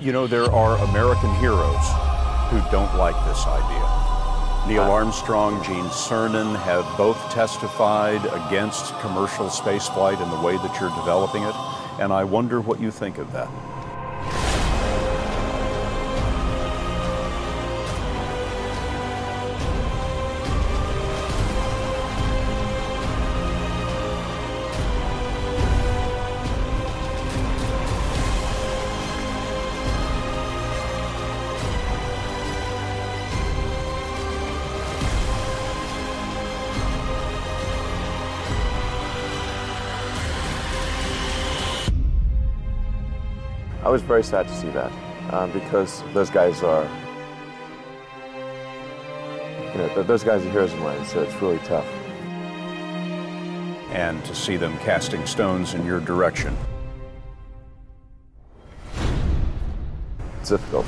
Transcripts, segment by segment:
You know, there are American heroes who don't like this idea. Neil Armstrong, Gene Cernan have both testified against commercial spaceflight and the way that you're developing it, and I wonder what you think of that. Was very sad to see that um, because those guys are, you know, those guys are heroes of mine. So it's really tough. And to see them casting stones in your direction. It's difficult.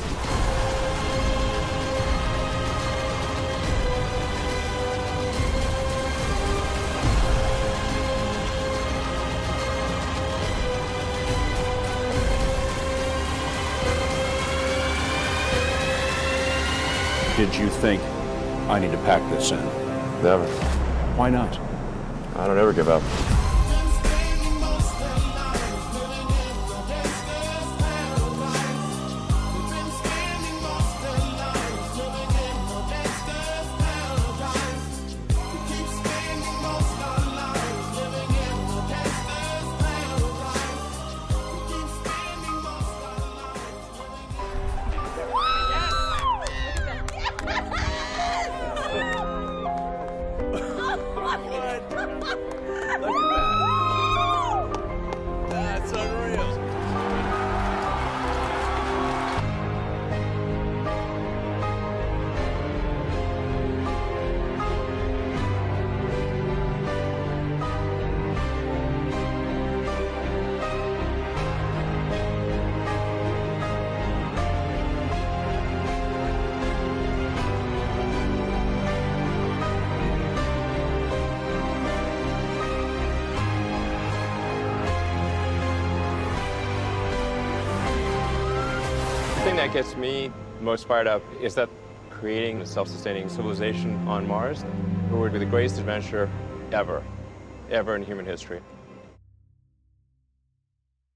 Did you think, I need to pack this in? Never. Why not? I don't ever give up. Most fired up is that creating a self-sustaining civilization on Mars would be the greatest adventure ever, ever in human history.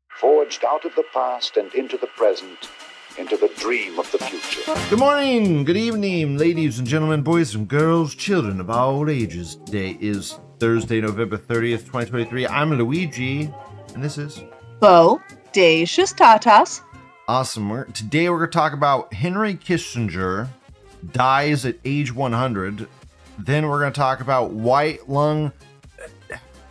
Forged out of the past and into the present, into the dream of the future. Good morning, good evening, ladies and gentlemen, boys and girls, children of all ages. Today is Thursday, November 30th, 2023. I'm Luigi, and this is Bo Deus Tatas. Awesome. We're, today we're going to talk about Henry Kissinger dies at age 100. Then we're going to talk about white lung.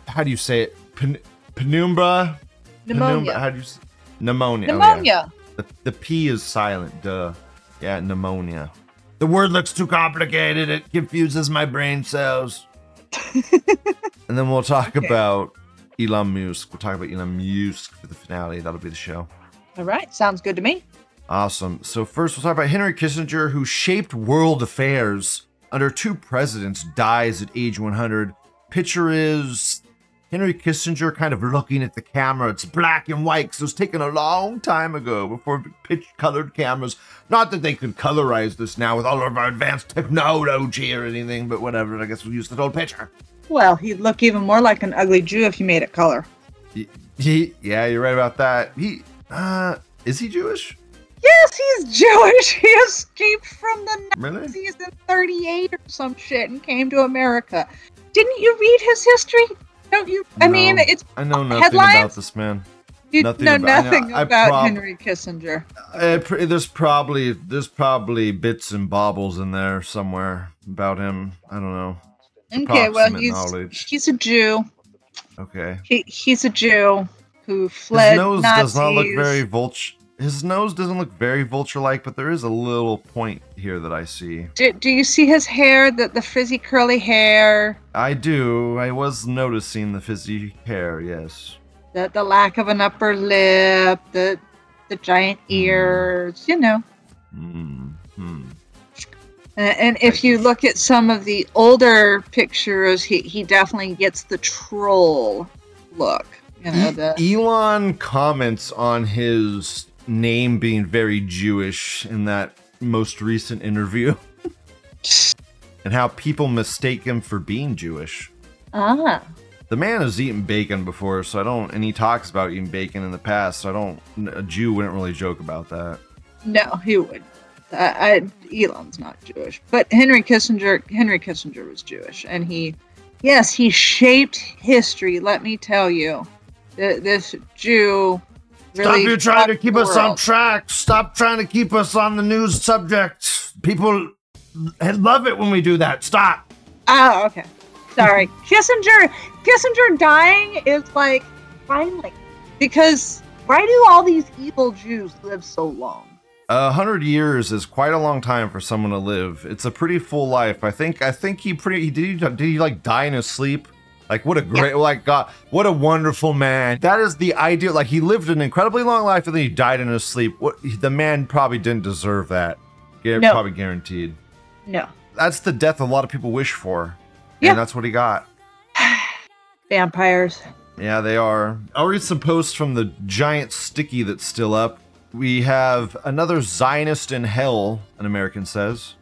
How do you say it? Pen, penumbra? Pneumonia. Penumbra- How do you say Pneumonia. oh, yeah. Pneumonia. The, the P is silent, duh. Yeah, pneumonia. The word looks too complicated. It confuses my brain cells. and then we'll talk Okay. about Elon Musk. We'll talk about Elon Musk for the finale. That'll be the show. All right, sounds good to me. Awesome. So first, we'll talk about Henry Kissinger, who shaped world affairs under two presidents, dies at age 100. Picture is Henry Kissinger kind of looking at the camera. It's black and white because it was taken a long time ago before pitch colored cameras. Not that they could colorize this now with all of our advanced technology or anything, but whatever. I guess we'll use the old picture. Well, he'd look even more like an ugly Jew if you made it color. He, he, yeah, you're right about that. He, uh, is he Jewish? Yes, he's Jewish. He escaped from the Really? Nazis in 38 or some shit and came to America. Didn't you read his history? Don't you? I mean, it's I know nothing headlines? about this man. you nothing know about- I know- nothing I about prob- Henry Kissinger. Pr- there's probably there's probably bits and bobbles in there somewhere about him. I don't know. Okay, well, he's knowledge. he's a Jew. Okay. He he's a Jew who His nose Nazis. does not look very vulture. His nose doesn't look very vulture-like, but there is a little point here that I see. Do, do you see his hair? The the frizzy curly hair. I do. I was noticing the fizzy hair. Yes. the the lack of an upper lip, the the giant ears, you know. Hmm. Hmm. And, and if you look at some of the older pictures, he he definitely gets the troll look. E- Elon comments on his name being very Jewish in that most recent interview. and how people mistake him for being Jewish. Ah. The man has eaten bacon before, so I don't, and he talks about eating bacon in the past, so I don't, a Jew wouldn't really joke about that. No, he would. I, I, Elon's not Jewish, but Henry Kissinger. Henry Kissinger was Jewish, and he, yes, he shaped history. Let me tell you, Th- this Jew. Really Stop you trying to keep us on track. Stop trying to keep us on the news subject. People love it when we do that. Stop. Oh, okay. Sorry. Kissinger Kissinger dying is like finally because why do all these evil Jews live so long? A hundred years is quite a long time for someone to live. It's a pretty full life. I think. I think he pretty. Did he? Did he like die in his sleep? Like what a great. Like God. What a wonderful man. That is the ideal. Like he lived an incredibly long life and then he died in his sleep. What the man probably didn't deserve that. Yeah, No. probably guaranteed. No. That's the death a lot of people wish for. Yeah. And that's what he got. Vampires. Yeah, they are. I'll read some posts from the giant sticky that's still up. We have another Zionist in hell, an American says.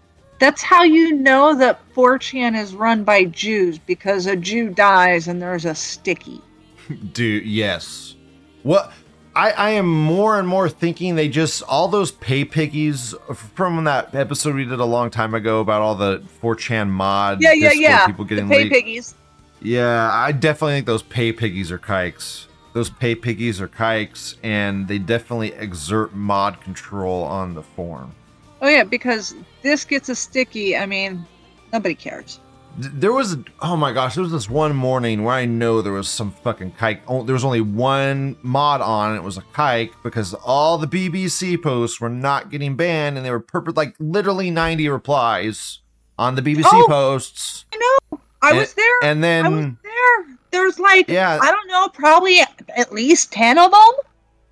That's how you know that 4chan is run by Jews because a Jew dies and there's a sticky. Dude, yes. What? I, I am more and more thinking they just all those pay piggies from that episode we did a long time ago about all the 4chan mod Yeah, yeah, yeah. people The getting pay leaked. piggies. Yeah, I definitely think those pay piggies are kikes. Those pay piggies are kikes, and they definitely exert mod control on the form. Oh yeah, because this gets a sticky. I mean, nobody cares. There was, oh my gosh, there was this one morning where I know there was some fucking kike. Oh, there was only one mod on, and it was a kike because all the BBC posts were not getting banned, and they were perfect, like literally 90 replies on the BBC Oh. posts. I know. I And- was there. And I was then, there. There's like yeah, I don't know, probably at least ten of them.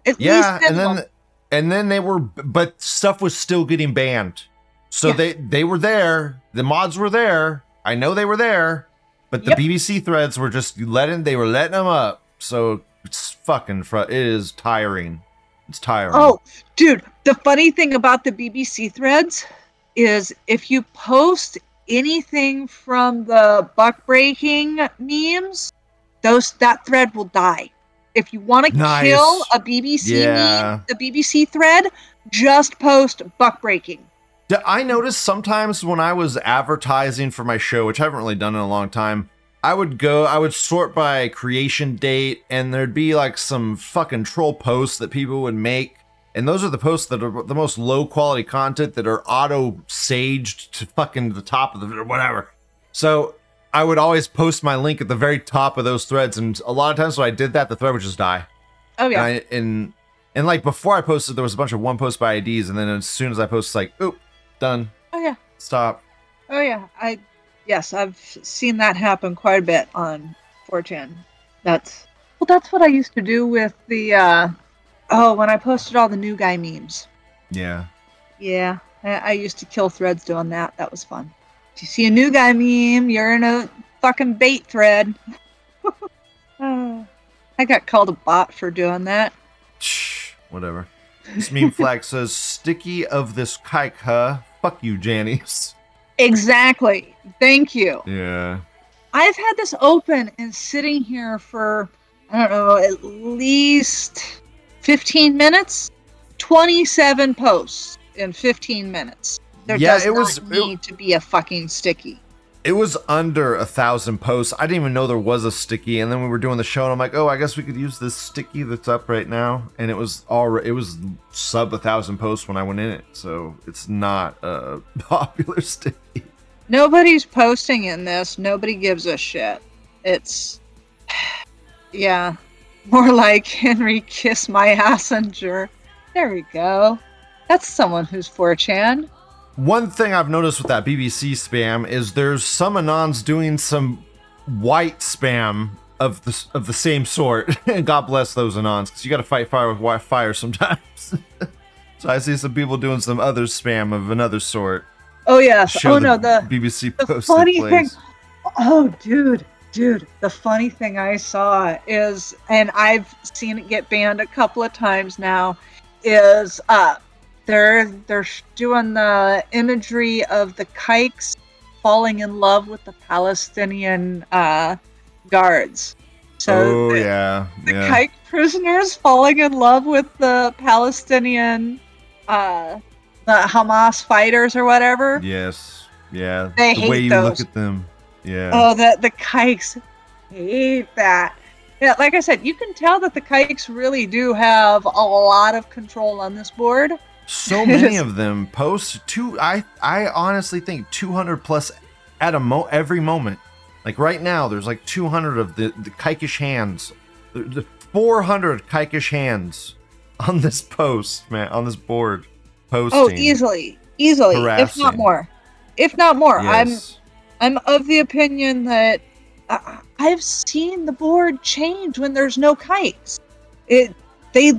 At yeah, least 10 and of then, them. and then they were, but stuff was still getting banned. So Yeah. they they were there. The mods were there. I know they were there, but the Yep. BBC threads were just letting they were letting them up. So it's fucking fr- it is tiring. It's tiring. Oh, dude, the funny thing about the BBC threads is if you post anything from the buck breaking memes, those that thread will die. If you want to Nice. kill a BBC Yeah. meme, the BBC thread, just post buck breaking. D- I noticed sometimes when I was advertising for my show, which I haven't really done in a long time, I would go, I would sort by creation date, and there'd be like some fucking troll posts that people would make. And those are the posts that are the most low quality content that are auto saged to fucking the top of the or whatever. So I would always post my link at the very top of those threads, and a lot of times when I did that, the thread would just die. Oh yeah. And, I, and and like before I posted, there was a bunch of one post by IDs, and then as soon as I posted, it's like, oop, done, oh yeah. stop. Oh yeah, I yes, I've seen that happen quite a bit on 4chan. That's well, that's what I used to do with the uh oh when I posted all the new guy memes. Yeah. Yeah, I, I used to kill threads doing that. That was fun. If you see a new guy meme, you're in a fucking bait thread. Oh, I got called a bot for doing that. Shh, whatever. This meme flag says, "Sticky of this kike, huh? Fuck you, Janice." Exactly. Thank you. Yeah. I've had this open and sitting here for I don't know at least 15 minutes. 27 posts in 15 minutes. There Yeah, does it was- not it- need to be a fucking sticky. It was under a thousand posts. I didn't even know there was a sticky, and then we were doing the show, and I'm like, "Oh, I guess we could use this sticky that's up right now." And it was all it was sub a thousand posts when I went in it, so it's not a popular sticky. Nobody's posting in this. Nobody gives a shit. It's yeah, more like Henry kiss my assenger. There we go. That's someone who's 4chan. One thing I've noticed with that BBC spam is there's some anons doing some white spam of the of the same sort. and God bless those anons, because you got to fight fire with fire sometimes. so I see some people doing some other spam of another sort. Oh yes. Show oh no, the BBC the funny thing oh dude dude the funny thing i saw is and i've seen it get banned a couple of times now is uh, they're they're doing the imagery of the kikes falling in love with the Palestinian uh, guards. So oh the, yeah, the yeah. kike prisoners falling in love with the Palestinian uh, the Hamas fighters or whatever. Yes, yeah. They the hate way you those. look at them. Yeah. Oh, the the kikes hate that. Yeah, like I said, you can tell that the kikes really do have a lot of control on this board. So many of them post two i i honestly think 200 plus at a mo every moment like right now there's like 200 of the the kikish hands the, the 400 kikish hands on this post man on this board posting Oh, easily, easily, if not more, if not more. yes. I'm I'm of the opinion that uh, I've seen the board change when there's no kikes. It they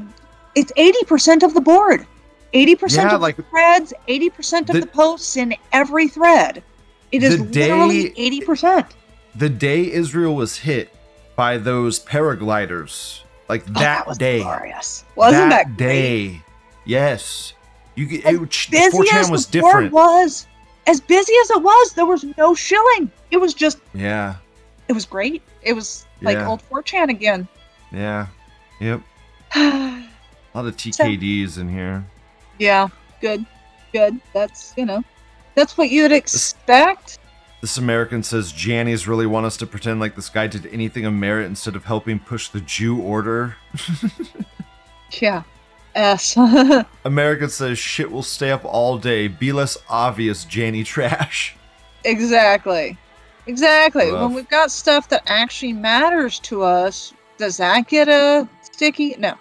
it's eighty percent of the board, eighty percent Yeah, of like- the threads, eighty percent of The- the, posts in every thread. It is day- literally eighty percent. the day israel was hit by those paragliders like oh, that, Oh, that was day glorious. Wasn't that, great? day yes you get As it, busy 4chan as was the different was, as busy as it was, there was no shilling. It was just, yeah it was great. It was like Yeah. old 4chan again. yeah yep a lot of tkds in here good, good. That's you know, that's what you'd expect. This American says Jannies really want us to pretend like this guy did anything of merit instead of helping push the Jew order. Yeah. S. American says shit will stay up all day. Be less obvious, Janny trash. exactly. Exactly. Rough. When we've got stuff that actually matters to us, does that get a sticky? No.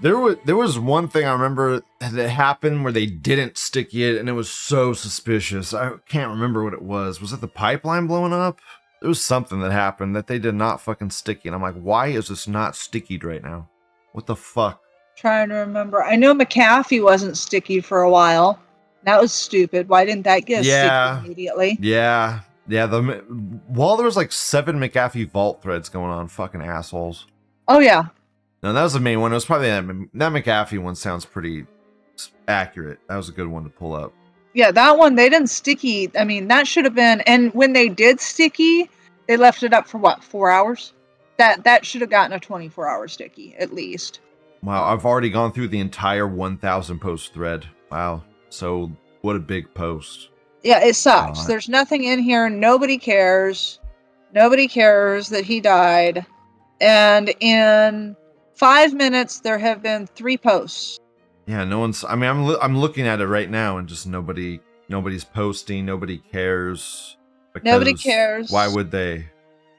There was there was one thing I remember that happened where they didn't stick it, and it was so suspicious. I can't remember what it was. Was it the pipeline blowing up? There was something that happened that they did not fucking sticky, and I'm like, why is this not stickied right now? What the fuck? Trying to remember. I know McAfee wasn't sticky for a while. That was stupid. Why didn't that get Yeah. sticky immediately? Yeah, yeah. The while there was like seven McAfee vault threads going on, fucking assholes. Oh yeah. No, that was the main one. It was probably that, that McAfee one. Sounds pretty accurate. That was a good one to pull up. Yeah, that one they didn't sticky. I mean, that should have been. And when they did sticky, they left it up for what? Four hours. That that should have gotten a twenty-four hour sticky at least. Wow, I've already gone through the entire 1,000 post thread. Wow, so what a big post. Yeah, it sucks. God. There's nothing in here. Nobody cares. Nobody cares that he died. And in five minutes, there have been three posts. Yeah, no one's. I mean, I'm I'm looking at it right now, and just nobody nobody's posting. Nobody cares. Nobody cares. Why would they?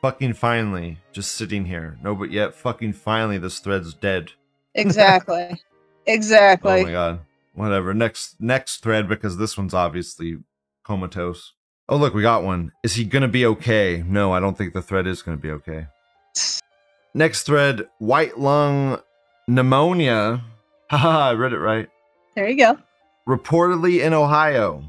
Fucking finally, just sitting here. No, but yet fucking finally, this thread's dead. Exactly. exactly. Oh my god. Whatever. Next next thread because this one's obviously comatose. Oh look, we got one. Is he gonna be okay? No, I don't think the thread is gonna be okay. Next thread, white lung pneumonia. Haha, I read it right. There you go. Reportedly in Ohio.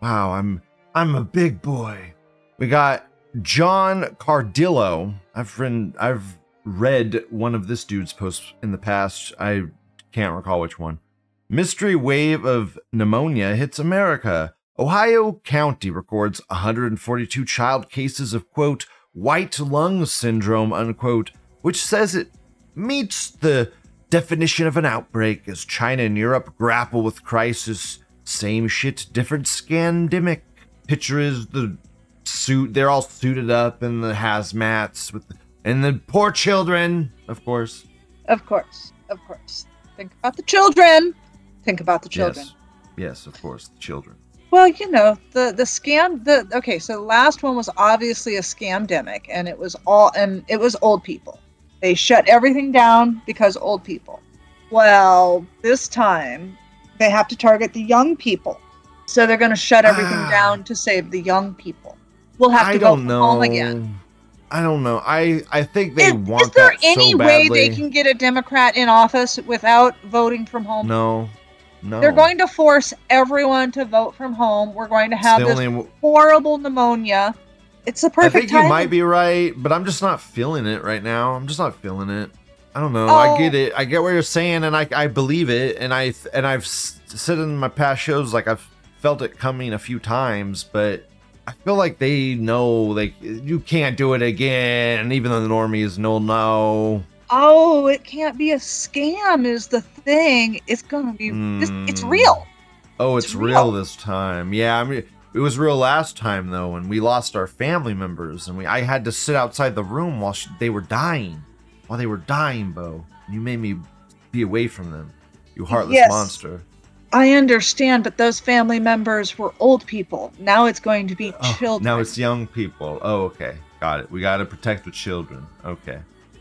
Wow, I'm I'm a big boy. We got John Cardillo. I've read I've read one of this dude's posts in the past. I can't recall which one. Mystery wave of pneumonia hits America. Ohio County records 142 child cases of quote white lung syndrome unquote, which says it meets the definition of an outbreak as China and Europe grapple with crisis. Same shit, different scandemic. Picture is the suit. They're all suited up in the hazmats with, the, and the poor children, of course. Of course. Of course. Think about the children. Think about the children. Yes, yes, of course, the children. Well, you know, the the scam the okay, so the last one was obviously a scamdemic and it was all and it was old people. They shut everything down because old people. Well, this time they have to target the young people. So they're going to shut everything Ah. down to save the young people. We'll have to I go don't know. home again. I don't know. I I think they Is, want is there any so way they can get a Democrat in office without voting from home? No, no. They're going to force everyone to vote from home. We're going to have this only- horrible pneumonia. It's the perfect. I think time. you might be right, but I'm just not feeling it right now. I'm just not feeling it. I don't know. I Oh. get it. I get what you're saying, and I I believe it, and I and I've said in my past shows like I've felt it coming a few times, but I feel like they know like you can't do it again, and even the normies know no. Oh, it can't be a scam. Is the thing? It's gonna be. This, it's Hmm. real. Oh, It's it's, real. real. this time. Yeah, I mean it was real last time though, when we lost our family members, and we I had to sit outside the room while she, they were dying, while they were dying, Bo. You made me be away from them. You heartless Yes. monster. I understand, but those family members were old people. Now it's going to be Oh, children. now it's young people. Oh, okay. Got it. We got to protect the children. Okay.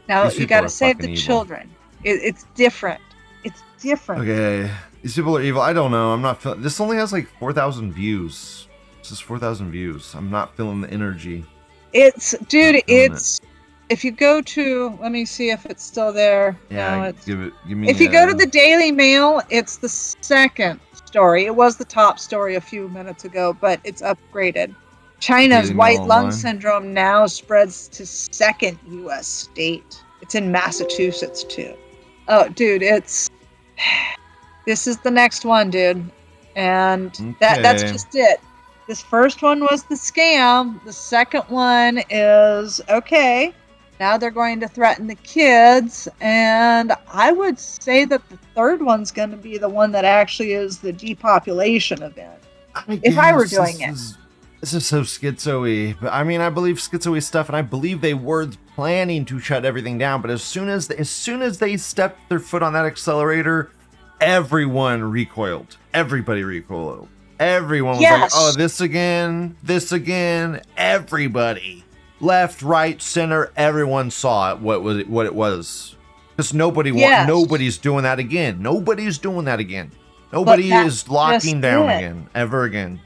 now these you got to save the evil. children. It, it's different. It's different. Okay. These people are evil. I don't know. I'm not feeling. This only has like 4,000 views. This is 4,000 views. I'm not feeling the energy. It's dude. It's if you go to. Let me see if it's still there. Yeah. No, give it. Give me. If you go to the Daily Mail, it's the second story. It was the top story a few minutes ago, but it's upgraded. China's Daily white Mail lung online? syndrome now spreads to second U.S. state. It's in Massachusetts too. Oh, dude, it's this is the next one, dude, and that that's just it. This first one was the scam. The second one is okay. Now they're going to threaten the kids, and I would say that the third one's going to be the one that actually is the depopulation event. if I were doing this it. Is, this is so schizo-y. But I mean, I believe schizo-y stuff, and I believe they were planning to shut everything down. But as soon as as soon as they stepped their foot on that accelerator, everyone recoiled. Everybody recoiled. Everyone was Yes. like, "Oh, this again, this again." Everybody, left, right, center, everyone saw it. What was it? What it was? Because nobody Yes. nobody's doing that again. Nobody's doing that again. Nobody that's is locking down it. again ever again.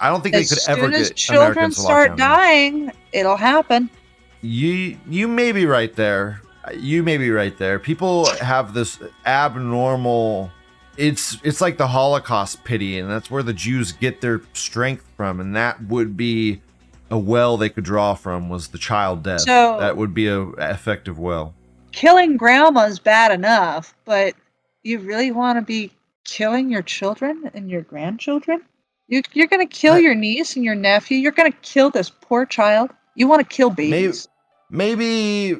I don't think As they could ever as get children Americans lock start dying, it'll happen. You you may be right there. You may be right there. People have this abnormal. It's it's like the Holocaust pity, and that's where the Jews get their strength from, and that would be a well they could draw from was the child death. So- that would be a effective well. Killing grandma's bad enough, but you really want to be killing your children and your grandchildren? You, you're going to kill I- your niece and your nephew. You're going to kill this poor child. You want to kill babies. Maybe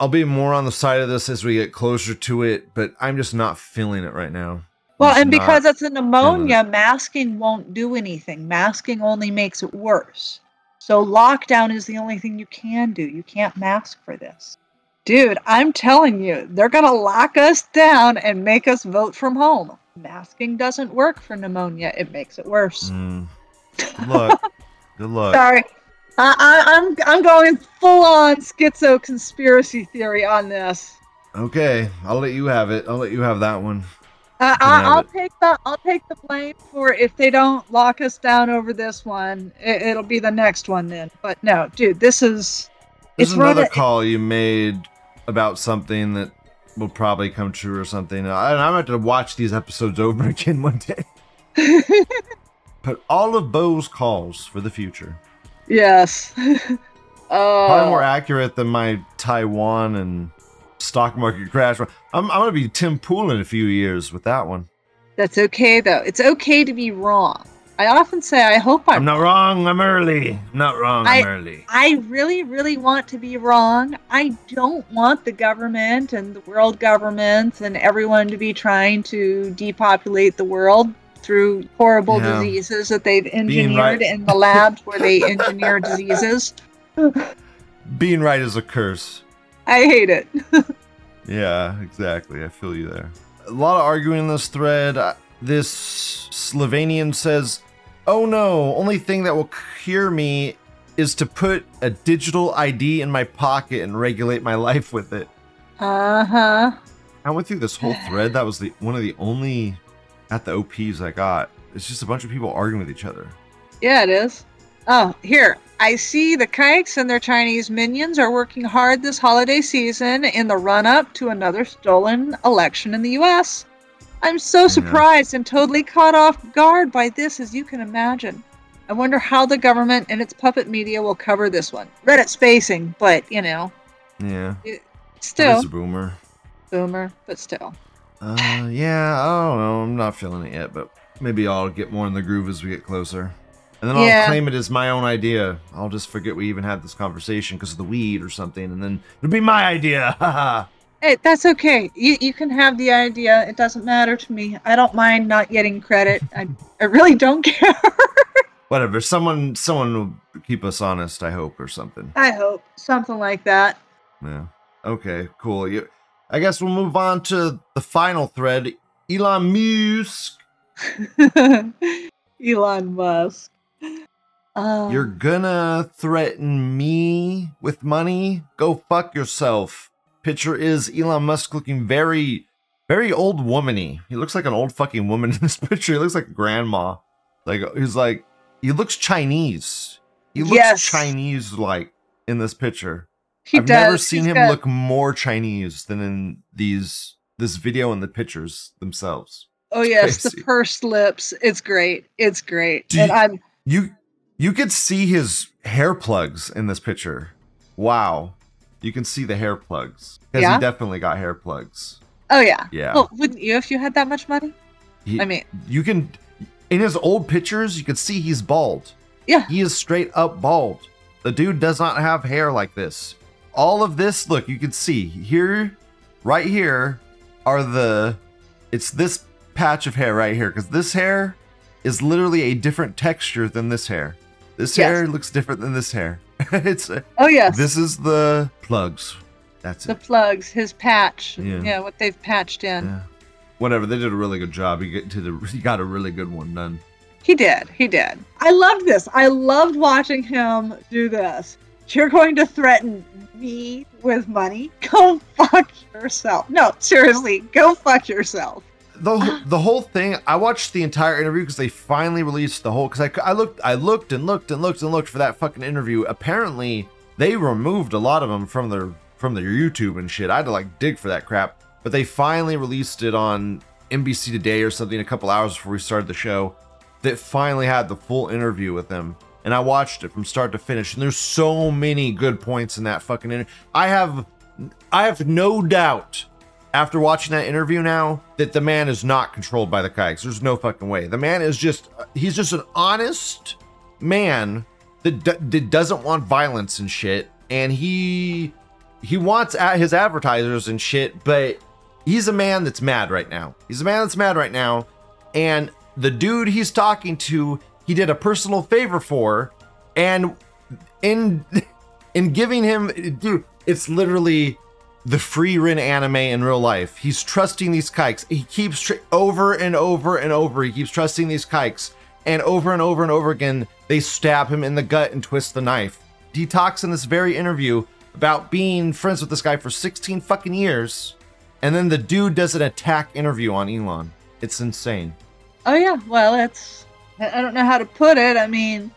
I'll be more on the side of this as we get closer to it, but I'm just not feeling it right now. Well, Just and because not- it's a pneumonia, masking won't do anything. Masking only makes it worse. So lockdown is the only thing you can do. You can't mask for this. Dude, I'm telling you, they're going to lock us down and make us vote from home. Masking doesn't work for pneumonia. It makes it worse. Mm. Good luck. Good luck. Sorry. I, I, I'm I'm going full on schizo conspiracy theory on this. Okay, I'll let you have it. I'll let you have that one. Uh, I, I'll it. take the I'll take the blame for if they don't lock us down over this one. It, it'll be the next one then. But no, dude, this is There's it's another call you made about something that will probably come true or something. And I'm gonna have to watch these episodes over again one day. Put all of Bo's calls for the future. yes. Probably more uh, accurate than my Taiwan and stock market crash. I'm, I'm gonna be Tim Pool in a few years with that one. that's okay though. It's okay to be wrong. I often say I hope I'm I'm not wrong. I'm early. I'm not wrong. I'm I- early. I really, really want to be wrong. I don't want the government and the world governments and everyone to be trying to depopulate the world through horrible Yeah. diseases that they've engineered right. in the labs where they engineer diseases. Being right is a curse. I hate it. Yeah, exactly. I feel you there. A lot of arguing in this thread. This Slovenian says, Oh no, only thing that will cure me is to put a digital ID in my pocket and regulate my life with it. Uh huh. I went through this whole thread. That was the one of the only at the OPs I got. It's just a bunch of people arguing with each other. Yeah, it is. Oh, here. I see the kikes and their Chinese minions are working hard this holiday season in the run up to another stolen election in the US. I'm so surprised and totally caught off guard by this, as you can imagine. I wonder how the government and its puppet media will cover this one. Reddit spacing, but you know, Yeah, that still. is a boomer. Boomer, but still. Uh, yeah, I don't know. I'm not feeling it yet, but maybe I'll get more in the groove as we get closer. And then I'll claim it as my own idea. I'll just forget we even had this conversation because of the weed or something, and then it'll be my idea. Hey, that's okay. You you can have the idea. It doesn't matter to me. I don't mind not getting credit. I I really don't care. Whatever. Someone, someone will keep us honest. I hope, or something. I hope something like that. Yeah. Okay. Cool. You, I guess we'll move on to the final thread. Elon Musk, Elon Musk. Uh, you're gonna threaten me with money? Go fuck yourself. Picture is Elon Musk looking very, very old womany. He looks like an old fucking woman in this picture. He looks like grandma. Like he's like he looks Chinese. He looks Yes. Chinese like in this picture. he I've does. never seen He's him got- look more Chinese than in these this video and the pictures themselves. Oh yes, the pursed lips. It's great. It's great. Do and you- I'm You you could see his hair plugs in this picture. Wow. You can see the hair plugs. Because Yeah? he definitely got hair plugs. oh yeah. Yeah. Well, wouldn't you if you had that much money? He- I mean, you can in his old pictures you can see he's bald. Yeah. He is straight up bald. The dude does not have hair like this. All of this, look, you can see here, right here, are the. It's this patch of hair right here because this hair is literally a different texture than this hair. This Yes. hair looks different than this hair. it's uh, oh yes. this is the plugs. That's it. the it. plugs, his patch. Yeah. Yeah. what they've patched in. Yeah. Whatever. They did a really good job. You get to the. You got a really good one done. He did. He did. I loved this. I loved watching him do this. You're going to threaten me with money? Go fuck yourself. No, seriously, go fuck yourself. The uh-huh. the whole thing i watched the entire interview because they finally released the whole because I, I looked i looked and looked and looked and looked for that fucking interview. Apparently they removed a lot of them from their from their youtube and shit. I had to like dig for that crap. But they finally released it on nbc today or something a couple hours before we started the show that finally had the full interview with them, and i watched it from start to finish. And there's so many good points in that fucking interview i have i have no doubt after watching that interview now that the man is not controlled by the kikes. There's no fucking way. The man is just he's just an honest man that, d- that doesn't want violence and shit and he he wants at his advertisers and shit, but he's a man that's mad right now. He's a man that's mad right now and the dude he's talking to, he did a personal favor for and in in giving him dude, it's literally the Frieren anime in real life. He's trusting these kikes. He keeps over and over and over. He keeps trusting these kikes, and over and over and over again, they stab him in the gut and twist the knife. Talks in this very interview about being friends with this guy for 16 fucking years, and then the dude does an attack interview on Elon. It's insane. Oh yeah, well it's I don't know how to put it. I mean,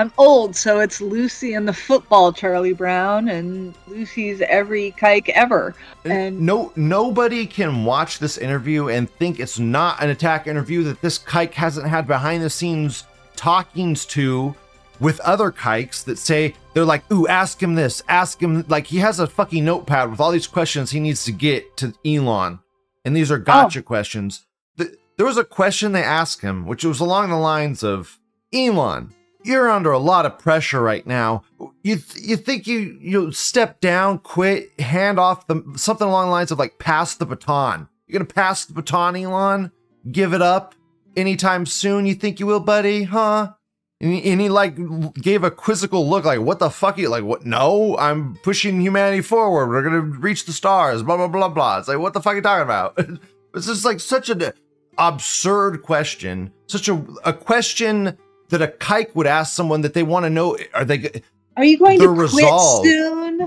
I'm old, so it's Lucy and the football Charlie Brown and Lucy's every kike ever. And no nobody can watch this interview and think it's not an attack interview that this kike hasn't had behind the scenes talkings to with other kikes that say they're like ooh ask him this ask him like he has a fucking notepad with all these questions he needs to get to elon and these are gotcha oh. questions Th- there was a question they asked him which was along the lines of elon you're under a lot of pressure right now. You th- you think you you step down, quit, hand off the something along the lines of like pass the baton. You're gonna pass the baton, Elon? Give it up anytime soon? You think you will, buddy? Huh? And and he like gave a quizzical look, like what the fuck? You like what? No, I'm pushing humanity forward. We're gonna reach the stars. Blah blah blah blah. It's like what the fuck are you talking about? it's just like such an absurd question, such a a question that a kike would ask someone that they want to know are they are you going to quit resolve. soon?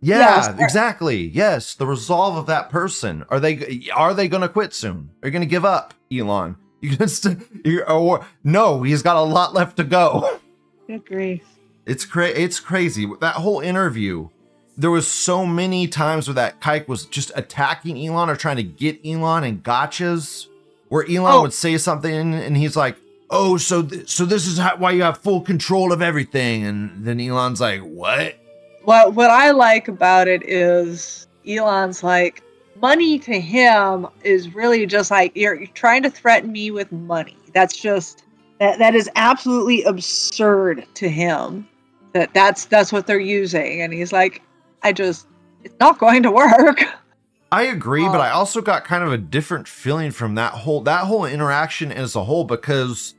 yeah Yes, exactly yes the resolve of that person are they are they gonna quit soon are you gonna give up elon you can st- you, or no he's got a lot left to go Good grief. it's cra- it's crazy that whole interview there was so many times where that kike was just attacking elon or trying to get elon and gotchas where elon Oh. would say something and he's like oh so th- so this is how, why you have full control of everything and then elon's like what What what I like about it is Elon's like, money to him is really just like you're, you're trying to threaten me with money. That's just that that is absolutely absurd to him. That that's that's what they're using, and he's like, I just it's not going to work. I agree, but Oh. I also got kind of a different feeling from that whole that whole interaction as a whole because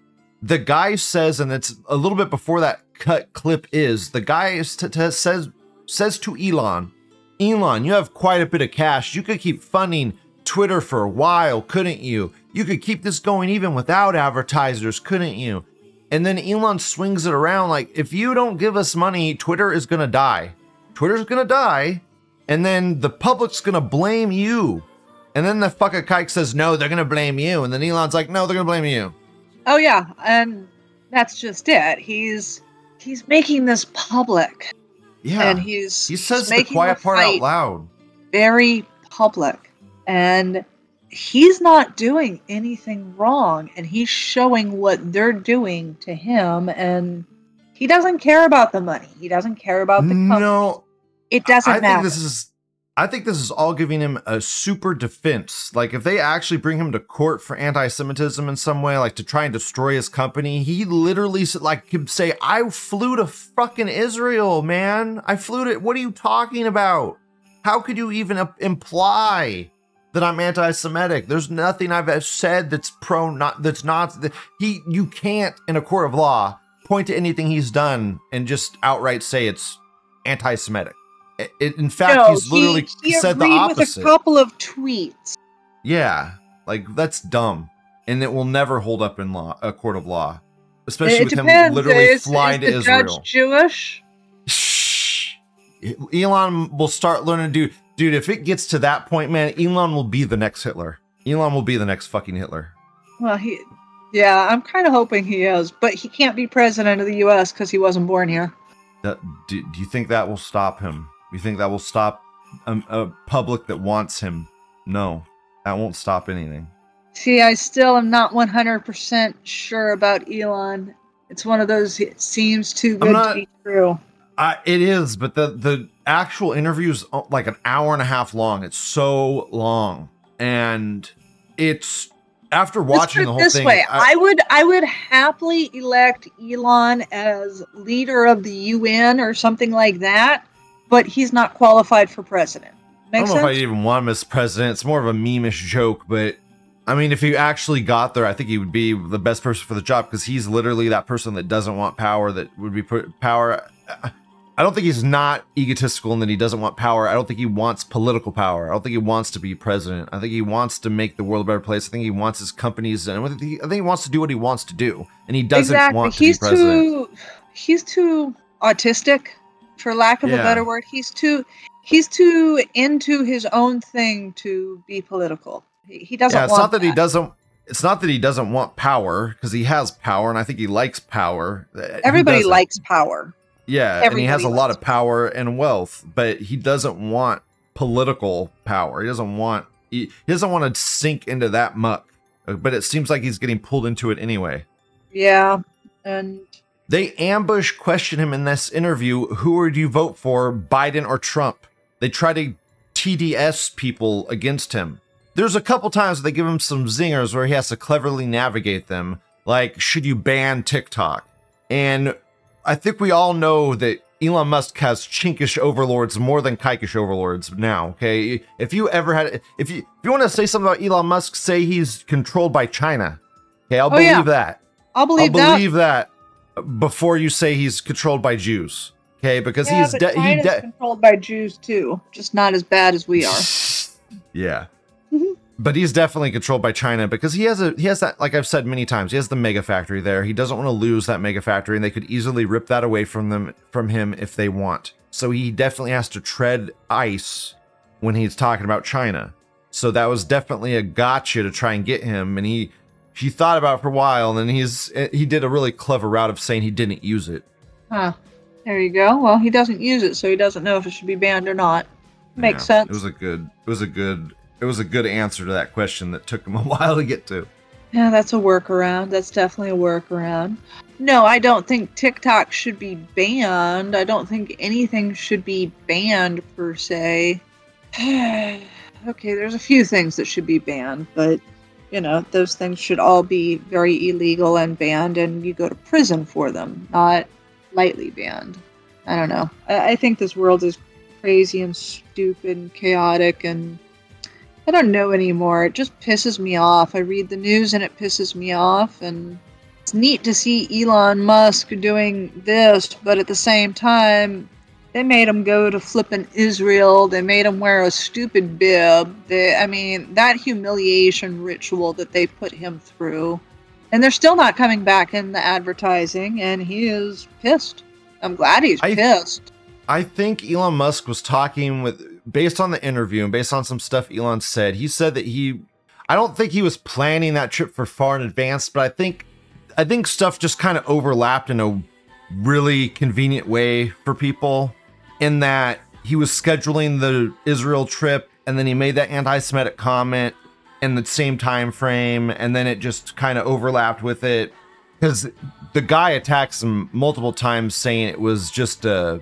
the guy says, and it's a little bit before that cut clip is the guy t- t- says says to Elon, Elon, you have quite a bit of cash. You could keep funding Twitter for a while, couldn't you? You could keep this going even without advertisers, couldn't you? And then Elon swings it around like, if you don't give us money, Twitter is gonna die. Twitter's gonna die and then the public's gonna blame you. And then the fucker kike says, no, they're gonna blame you. And then Elon's like, no, they're gonna blame you. Oh yeah, and that's just it. He's he's making this public, Yeah. and he's he says the quiet part out loud. very public, and he's not doing anything wrong, and he's showing what they're doing to him, and he doesn't care about the money. He doesn't care about the company. No, it doesn't I matter. think this is I think this is all giving him a super defense. Like if they actually bring him to court for anti-Semitism in some way, like to try and destroy his company, he literally like could say, "I flew to fucking Israel, man. I flew to. What are you talking about? How could you even imply that I'm anti-Semitic? There's nothing I've said that's pro not that's not that he. You can't in a court of law point to anything he's done and just outright say it's anti-Semitic. I- it- in fact, No, he's literally he, he said the opposite. with a couple of tweets. yeah, like that's dumb, and it will never hold up in law, a court of law, especially it with him literally is, flying is to Israel. Jewish? Shh. Elon will start learning to do, dude. If it gets to that point, man, Elon will be the next Hitler. Elon will be the next fucking Hitler. Well, he, yeah, I'm kind of hoping he is, but he can't be president of the U.S. because he wasn't born here. That, do, do you think that will stop him? You think that will stop a, a public that wants him? No, that won't stop anything. See, I still am not 100% sure about Elon. It's one of those, it seems too good not- to be true. Uh, it is, but the the actual interview is uh, like an hour and a half long. It's so long, and it's after watching the whole this thing. way, I- I, would I would happily elect Elon as leader of the UN or something like that, but he's not qualified for president. I don't know if I even want him as president. It's more of a memeish joke, but I mean, if he actually got there, I think he would be the best person for the job because he's literally that person that doesn't want power. That would be put power. I don't think he's not egotistical and that he doesn't want power. I don't think he wants political power. I don't think he wants to be president. I think he wants to make the world a better place. I think he wants his companies, and I think he, I think he wants to do what he wants to do, and he doesn't exactly. want to he's be president. too he's too autistic, for lack of Yeah. a better word. He's too he's too into his own thing to be political. He, he doesn't. yeah, it's want not that, he doesn't. It's not that he doesn't want power because he has power, and I think he likes power. Uh, Everybody likes power. Yeah, and he has a lot of power and wealth, but he doesn't want political power. He doesn't want he, he doesn't want to sink into that muck. Uh, But it seems like he's getting pulled into it anyway. Yeah, and They ambush question him in this interview. Who would you vote for, Biden or Trump? They try to TDS people against him. There's a couple times they give him some zingers where he has to cleverly navigate them, like should you ban TikTok? And I think we all know that Elon Musk has chinkish overlords more than kikish overlords now. Okay, if you ever had, if you if you want to say something about Elon Musk, say he's controlled by China. Okay, I'll Oh, yeah. believe that. I'll believe, I'll believe that. Before you say he's controlled by Jews. Okay, because. Yeah, he's de- he de- controlled by Jews too, just not as bad as we are. yeah. Mhm. But he's definitely controlled by China because he has a he has that like I've said many times he has the mega factory there. He doesn't want to lose that mega factory and they could easily rip that away from them from him if they want. So he definitely has to tread ice when he's talking about China. So that was definitely a gotcha to try and get him and he he thought about it for a while and then he's eh, he did a really clever route of saying he didn't use it. Huh. There you go. Well, he doesn't use it, so he doesn't know if it should be banned or not. Makes Yeah, sense. It was a good it was a good it was a good answer to that question that took him a while to get to. Yeah, that's a workaround. That's definitely a workaround. No, I don't think TikTok should be banned. I don't think anything should be banned per se. okay, there's a few things that should be banned, but you know, those things should all be very illegal and banned, and you go to prison for them, not lightly banned. I don't know. I, I think this world is crazy and stupid and chaotic, and I don't know anymore. It just pisses me off. I read the news and it pisses me off, and it's neat to see Elon Musk doing this, but at the same time, they made him go to flippin' Israel. They made him wear a stupid bib. They, I mean, that humiliation ritual that they put him through. And they're still not coming back in the advertising, and he is pissed. I'm glad he's I- pissed. I think Elon Musk was talking with based on the interview and based on some stuff Elon said. He said that he I don't think he was planning that trip for far in advance, but I think I think stuff just kind of overlapped in a really convenient way for people in that he was scheduling the Israel trip and then he made that anti-Semitic comment in the same time frame and then it just kind of overlapped with it. Because the guy attacks him multiple times saying it was just a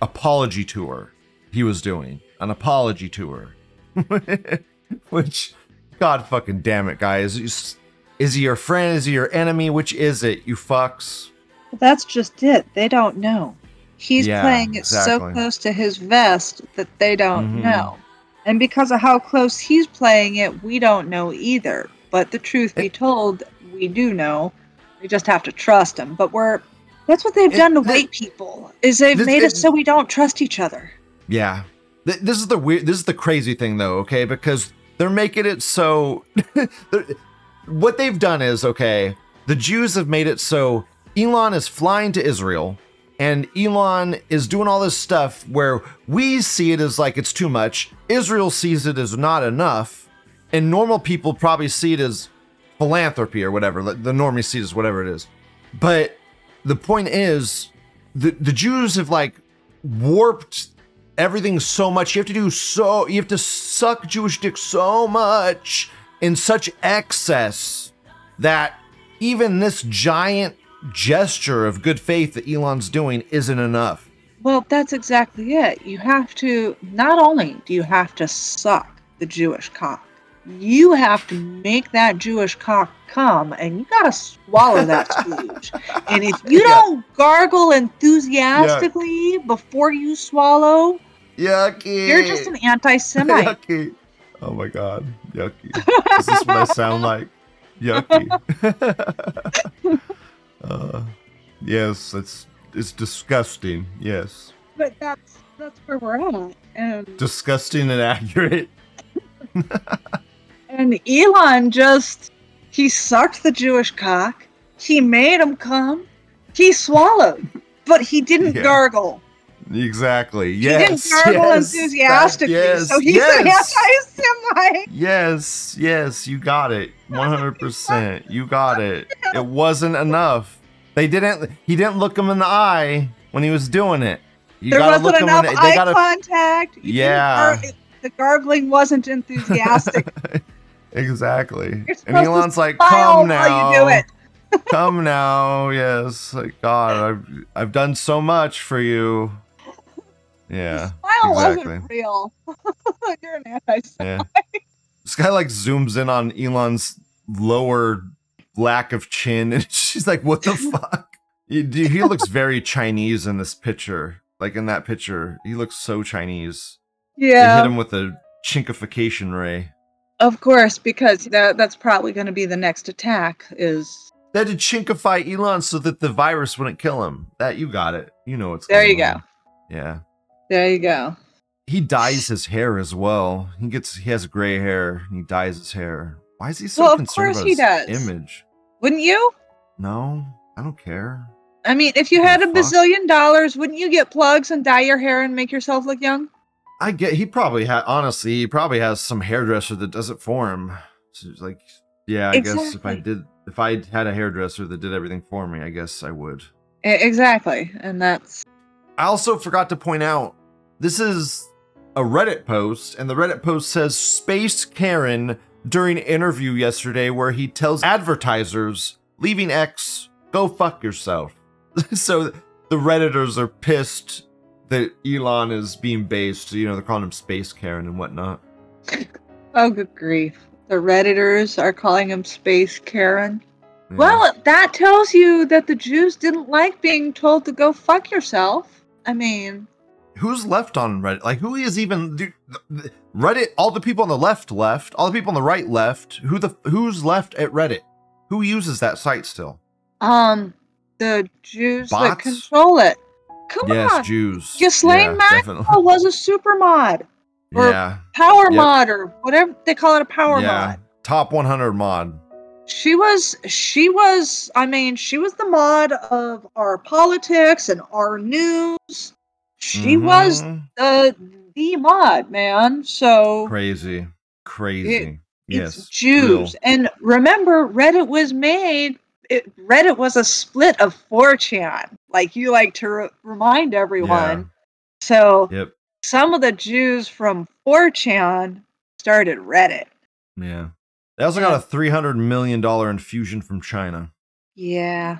apology tour he was doing an apology tour. Which god fucking damn it guys. Is, is he your friend? Is he your enemy? Which is it you fucks? That's just it. They don't know. He's Yeah, playing it so close to his vest that they don't Mhm. know. And because of how close he's playing it, we don't know either. But the truth be told, we do know. We just have to trust him. But we're that's what they've It- done to white people. Is they've This- made it- it so we don't trust each other. Yeah. This is the weird. This is the crazy thing, though. Okay, because they're making it so. what they've done is okay. The Jews have made it so Elon is flying to Israel, and Elon is doing all this stuff where we see it as like it's too much. Israel sees it as not enough, and normal people probably see it as philanthropy or whatever. The normie sees it as whatever it is. But the point is, the the Jews have like warped everything so much. You have to do so. You have to suck Jewish dick so much in such excess that even this giant gesture of good faith that Elon's doing isn't enough. Well, that's exactly it. You have to not only do you have to suck the Jewish cock, you have to make that Jewish cock come, and you gotta swallow that splooge. And if you Yeah. don't gargle enthusiastically before you swallow, Yucky. you're just an anti-Semite. yucky. Oh my god, yucky. This is this what I sound like? Yucky. Uh, yes, it's it's disgusting. Yes, but that's that's where we're at. And disgusting and accurate. and Elon just he sucked the Jewish cock. He made him come. He swallowed, but he didn't Yeah. gargle. Exactly. He Yes. didn't gargle yes, enthusiastically, yes, so he's yes. an anti-Semite. Yes, yes, you got it. 100%. You got it. It wasn't enough. They didn't he didn't look him in the eye when he was doing it. You there wasn't look enough him in the, eye gotta contact. You Yeah. gar- the gargling wasn't enthusiastic. Exactly. And Elon's like, "Come now. you do it. Come now." Yes. Like god, I've I've done so much for you. Yeah. Smile exactly. wasn't real. You're an anti-Semite. Yeah. This guy like zooms in on Elon's lower lack of chin, and she's like, "What the fuck?" He, he looks very Chinese in this picture. Like in that picture, he looks so Chinese. Yeah. They hit him with a chinkification ray. of course, because that, that's probably going to be the next attack. Is They had to chinkify Elon so that the virus wouldn't kill him. That you got it. You know what's There you on. go. Yeah. There you go. He dyes his hair as well. He gets he has gray hair. And he dyes his hair. Why is he so Well, concerned about he his does. image? Wouldn't you? No, I don't care. I mean, if you Who had a fuck? bazillion dollars, wouldn't you get plugs and dye your hair and make yourself look young? I get he probably had honestly he probably has some hairdresser that does it for him. So like yeah, I guess if I did if I had a hairdresser that did everything for me, I guess I would. Exactly, and that's I also forgot to point out this is a Reddit post, and the Reddit post says Space Karen during interview yesterday where he tells advertisers leaving X, go fuck yourself. so the Redditors are pissed that Elon is being based, you know, they're calling him Space Karen and whatnot. Oh, good grief. The Redditors are calling him Space Karen. Yeah. Well, that tells you that the Jews didn't like being told to go fuck yourself. I mean, who's left on Reddit? Like, who is even dude, Reddit? All the people on the left left. All the people on the right left. Who the who's left at Reddit? Who uses that site still? um, the Jews that control it. Come yes, on. Jews. Ghislaine yeah. Maxwell was a super mod. or Yeah, Power Yep. mod or whatever they call it a power yeah. mod. Top 100 mod. She was she was I mean, she was the mod of our politics and our news. She was Mhm. the the mod, man. So crazy, crazy. yes, it's Jews. And remember, Reddit was made. It, Reddit was a split of 4chan, like you like to re- remind everyone. So. Yep. some of the Jews from 4chan started Reddit. Yeah. They also got a 300 million dollar infusion from China. Yeah.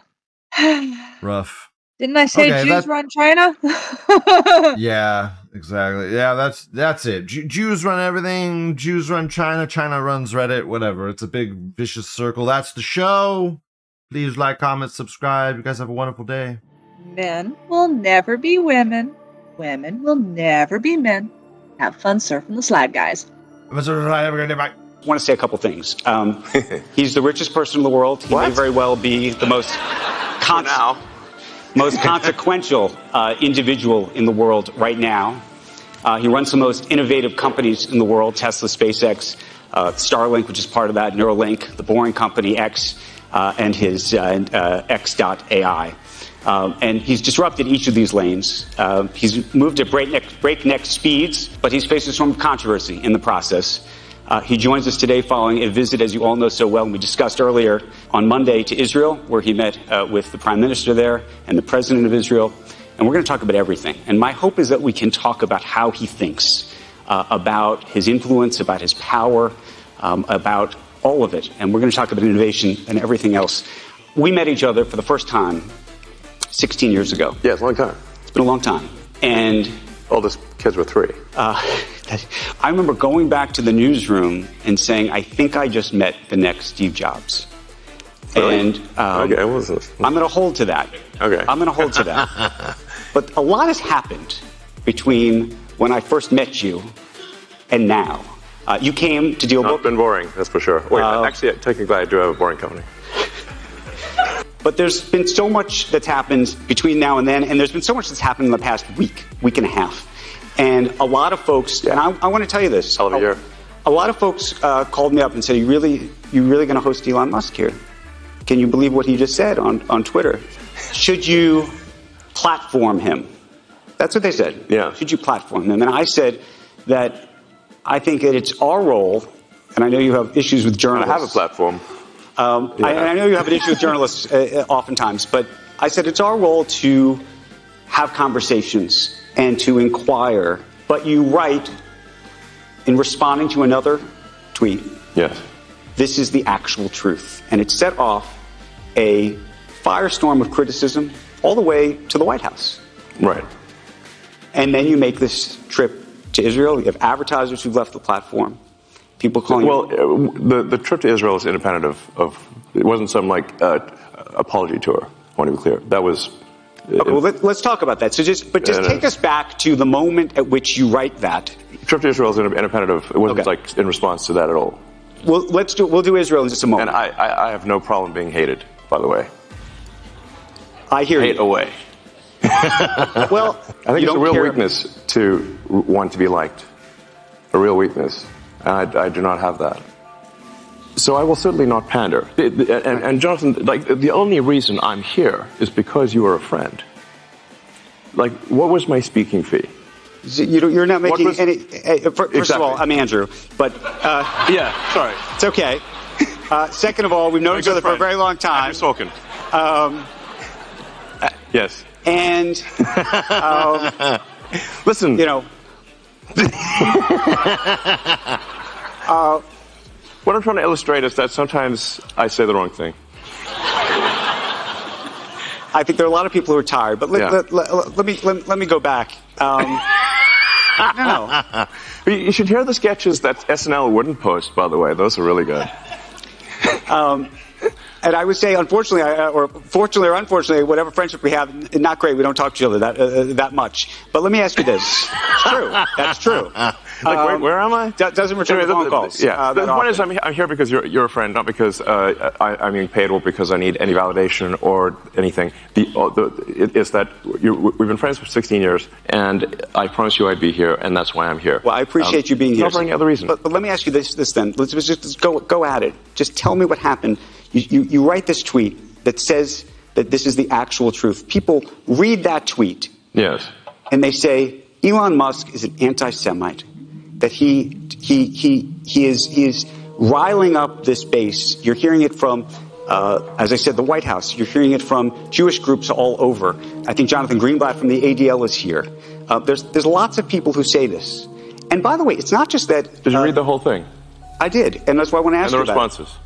Rough. Didn't I say Okay, Jews that- run China? Yeah, exactly. Yeah, that's that's it. Ju- Jews run everything. Jews run China. China runs Reddit. Whatever. It's a big vicious circle. That's the show. Please like, comment, subscribe. You guys have a wonderful day. Men will never be women. Women will never be men. Have fun surfing the slide, guys. Have a good day. Bye. I want to say a couple things. Um, he's the richest person in the world. He may very well be the most con- now. Most consequential uh, individual in the world right now. Uh, he runs the most innovative companies in the world: Tesla, SpaceX, uh, Starlink, which is part of that, Neuralink, the Boring Company, X, uh, and his uh, uh, X.AI. Um, and he's disrupted each of these lanes. He's moved at breakneck, breakneck speeds, but he's faced a storm of controversy in the process. Uh, he joins us today following a visit, as you all know so well, and we discussed earlier on Monday to Israel, where he met uh, with the prime minister there and the president of Israel. And we're going to talk about everything. And my hope is that we can talk about how he thinks, uh, about his influence, about his power, um, about all of it. And we're going to talk about innovation and everything else. We met each other for the first time 16 years ago. Yeah, it's a long time. It's been a long time. And Oldest kids were three. uh, I remember going back to the newsroom and saying, I think I just met the next Steve Jobs. Really? And um, okay, what this? I'm going to hold to that. Okay. I'm going to hold to that. but a lot has happened between when I first met you and now. Uh, you came to deal Not with, been boring, that's for sure. Wait, Uh, actually, technically, I do have a boring company. but there's been so much that's happened between now and then, and there's been so much that's happened in the past week, week and a half. And a lot of folks, and I, I want to tell you this. Hell of a year. A lot of folks uh, called me up and said, "You really, you really going to host Elon Musk here? Can you believe what he just said on, on Twitter? Should you platform him?" That's what they said. Yeah. Should you platform him? And I said that I think that it's our role, and I know you have issues with journalists. I have a platform. Um, I, Yeah. and I know you have an issue with journalists uh, uh, oftentimes, but I said it's our role to have conversations and to inquire. But you write in responding to another tweet, Yes. this is the actual truth. And it set off a firestorm of criticism all the way to the White House. Right. And then you make this trip to Israel. You have advertisers who've left the platform. People calling Well, uh, the, the trip to Israel is independent of, of it wasn't some like uh, apology tour. I want to be clear. That was. Okay, well, let, us talk about that. So just, but just take us back to the moment at which you write that. trip to Israel is independent of. It wasn't Okay. like in response to that at all. Well, let's do. We'll do Israel in just a moment. And I, I, I have no problem being hated. By the way, I hear hate you. away. Well, I think it's a real care- weakness to want to be liked. A real weakness. And I, I do not have that. So I will certainly not pander. And, and, Jonathan, like the only reason I'm here is because you are a friend. Like, what was my speaking fee? You you're not making was- any. uh, First Exactly. of all, I'm Andrew, but uh, Yeah, sorry. it's okay. Uh, second of all, we've known each other for a very long time, Andrew Sorkin. um, Yes. and Listen, you know, what I'm trying to illustrate is that sometimes I say the wrong thing. I think there are a lot of people who are tired. But let, Yeah. let, let, let me let, me go back. Um, no, no. You you should hear the sketches that SNL wouldn't post, by the way. Those are really good. Um, and I would say, unfortunately, or fortunately or unfortunately, whatever friendship we have, not great. We don't talk to each other that uh, that much. But let me ask you this: It's true. That's true. Like, where, Um, where am I? doesn't return phone the- the- calls. Yeah. uh, the point is. I'm, I'm here because you're, you're a friend, not because uh, I, I'm being paid or because I need any validation or anything. The, uh, the, it is that you we've been friends for 16 years, and I promised you I'd be here, and that's why I'm here. Well, I appreciate Um, you being here. Not for any other reason. But, but let me ask you this, this then. Let's just, just go, go at it. Just tell me what happened. You, you, you write this tweet that says that this is the actual truth. People read that tweet yes. and they say Elon Musk is an anti-Semite. That he he he he is he is riling up this base. You're hearing it from, uh, as I said, the White House. You're hearing it from Jewish groups all over. I think Jonathan Greenblatt from the ADL is here. Uh, there's there's lots of people who say this. And by the way, it's not just that. Did you uh, read the whole thing? I did, and that's why I want to ask And the you about it. responses?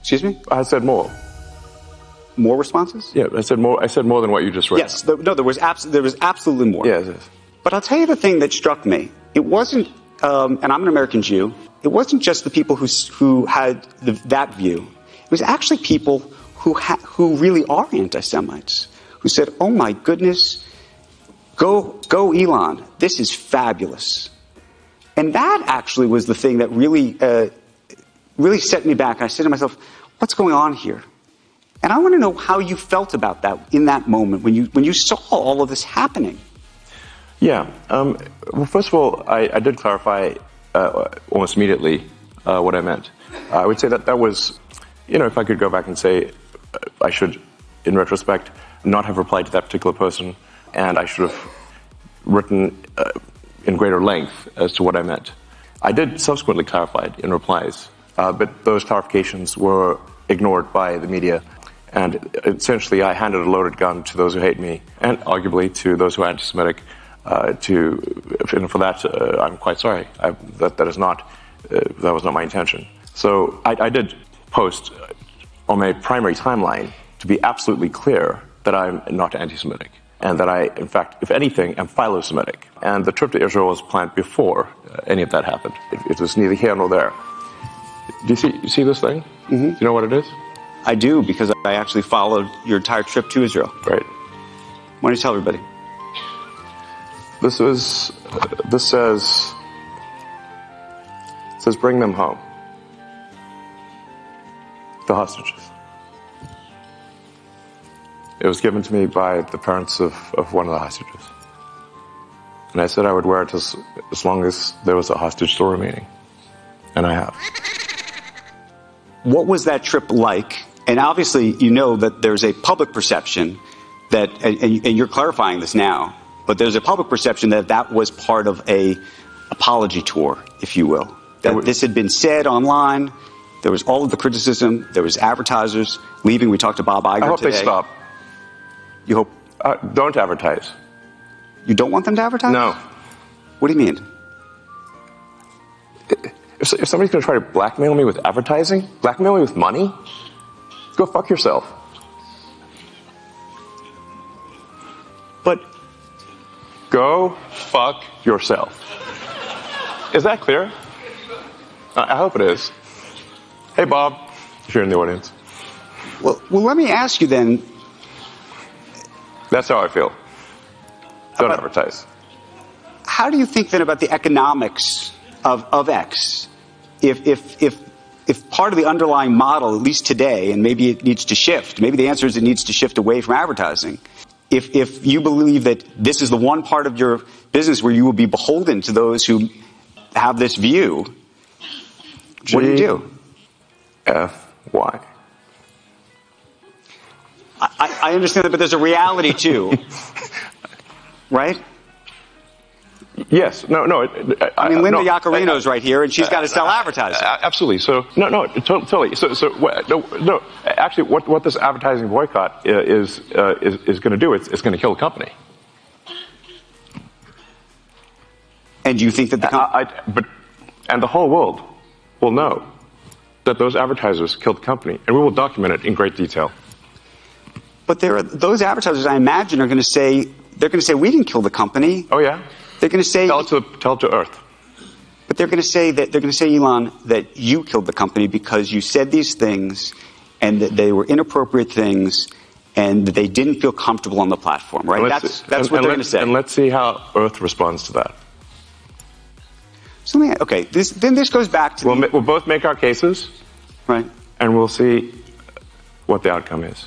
Excuse me. I said more. More responses? Yeah, I said more. I said more than what you just read. Yes. The, no, there was abs- there was absolutely more. Yes. yes. But I'll tell you the thing that struck me. It wasn't, um, and I'm an American Jew. It wasn't just the people who who had the, that view. It was actually people who ha- who really are anti-Semites who said, "Oh my goodness, go go Elon, this is fabulous." And that actually was the thing that really uh, really set me back. I said to myself, "What's going on here?" And I want to know how you felt about that in that moment when you when you saw all of this happening. Yeah. Um, well, first of all, I, I did clarify uh, almost immediately uh, what I meant. I would say that that was, you know, if I could go back and say, uh, I should, in retrospect, not have replied to that particular person, and I should have written uh, in greater length as to what I meant. I did subsequently clarify it in replies, uh, but those clarifications were ignored by the media. And essentially, I handed a loaded gun to those who hate me, and arguably to those who are anti-Semitic. Uh, to and for that, uh, I'm quite sorry. I, that that is not uh, that was not my intention. So I, I did post on my primary timeline to be absolutely clear that I'm not anti-Semitic, and that I, in fact, if anything, am philo-Semitic. And the trip to Israel was planned before uh, any of that happened. It, it was neither here nor there. Do you see? You see this thing? Mm-hmm. Do you know what it is? I do because I actually followed your entire trip to Israel. Right. Why don't you tell everybody? This is. This says. Says bring them home. The hostages. It was given to me by the parents of, of one of the hostages. And I said I would wear it as, as long as there was a hostage still remaining. And I have. What was that trip like? And obviously, you know that there's a public perception that, and, and you're clarifying this now, but there's a public perception that that was part of a apology tour, if you will. That this had been said online. There was all of the criticism. There was advertisers leaving. We talked to Bob Iger I hope today. they stop. You hope Uh, don't advertise. you don't want them to advertise? No. What do you mean? If, if somebody's going to try to blackmail me with advertising, blackmail me with money, go fuck yourself. Go fuck yourself. Is that clear? I hope it is. Hey, Bob, if you're in the audience. well, well, let me ask you then. That's how I feel. Don't About- advertise. how do you think then about the economics of, of X? If, if, if, if part of the underlying model, at least today, and maybe it needs to shift, maybe the answer is it needs to shift away from advertising. If, if you believe that this is the one part of your business where you will be beholden to those who have this view, what do you do? F Y. I, I understand that, but there's a reality too, right? Yes. No. No. it- I mean, uh, Linda no, Yaccarino's right here, and she's uh, got to uh, sell advertising. Uh, absolutely. So no, no, totally. So, so no, no. Actually, what what this advertising boycott is uh, is is going to do? It's it's going to kill the company. And you think that the com- I, I, but and the whole world will know that those advertisers killed the company, and we will document it in great detail. But there are those advertisers, I imagine, are going to say they're going to say we didn't kill the company. Oh yeah. They're going to say Tell it to tell it to Earth. But they're going to say that they're going to say, Elon, that you killed the company because you said these things, and that they were inappropriate things, and that they didn't feel comfortable on the platform. Right? That's that's and- what and they're going to say. And let's see how Earth responds to that. So me- okay, this, then this goes back to We'll, the- ma- we'll both make our cases, right. and we'll see what the outcome is.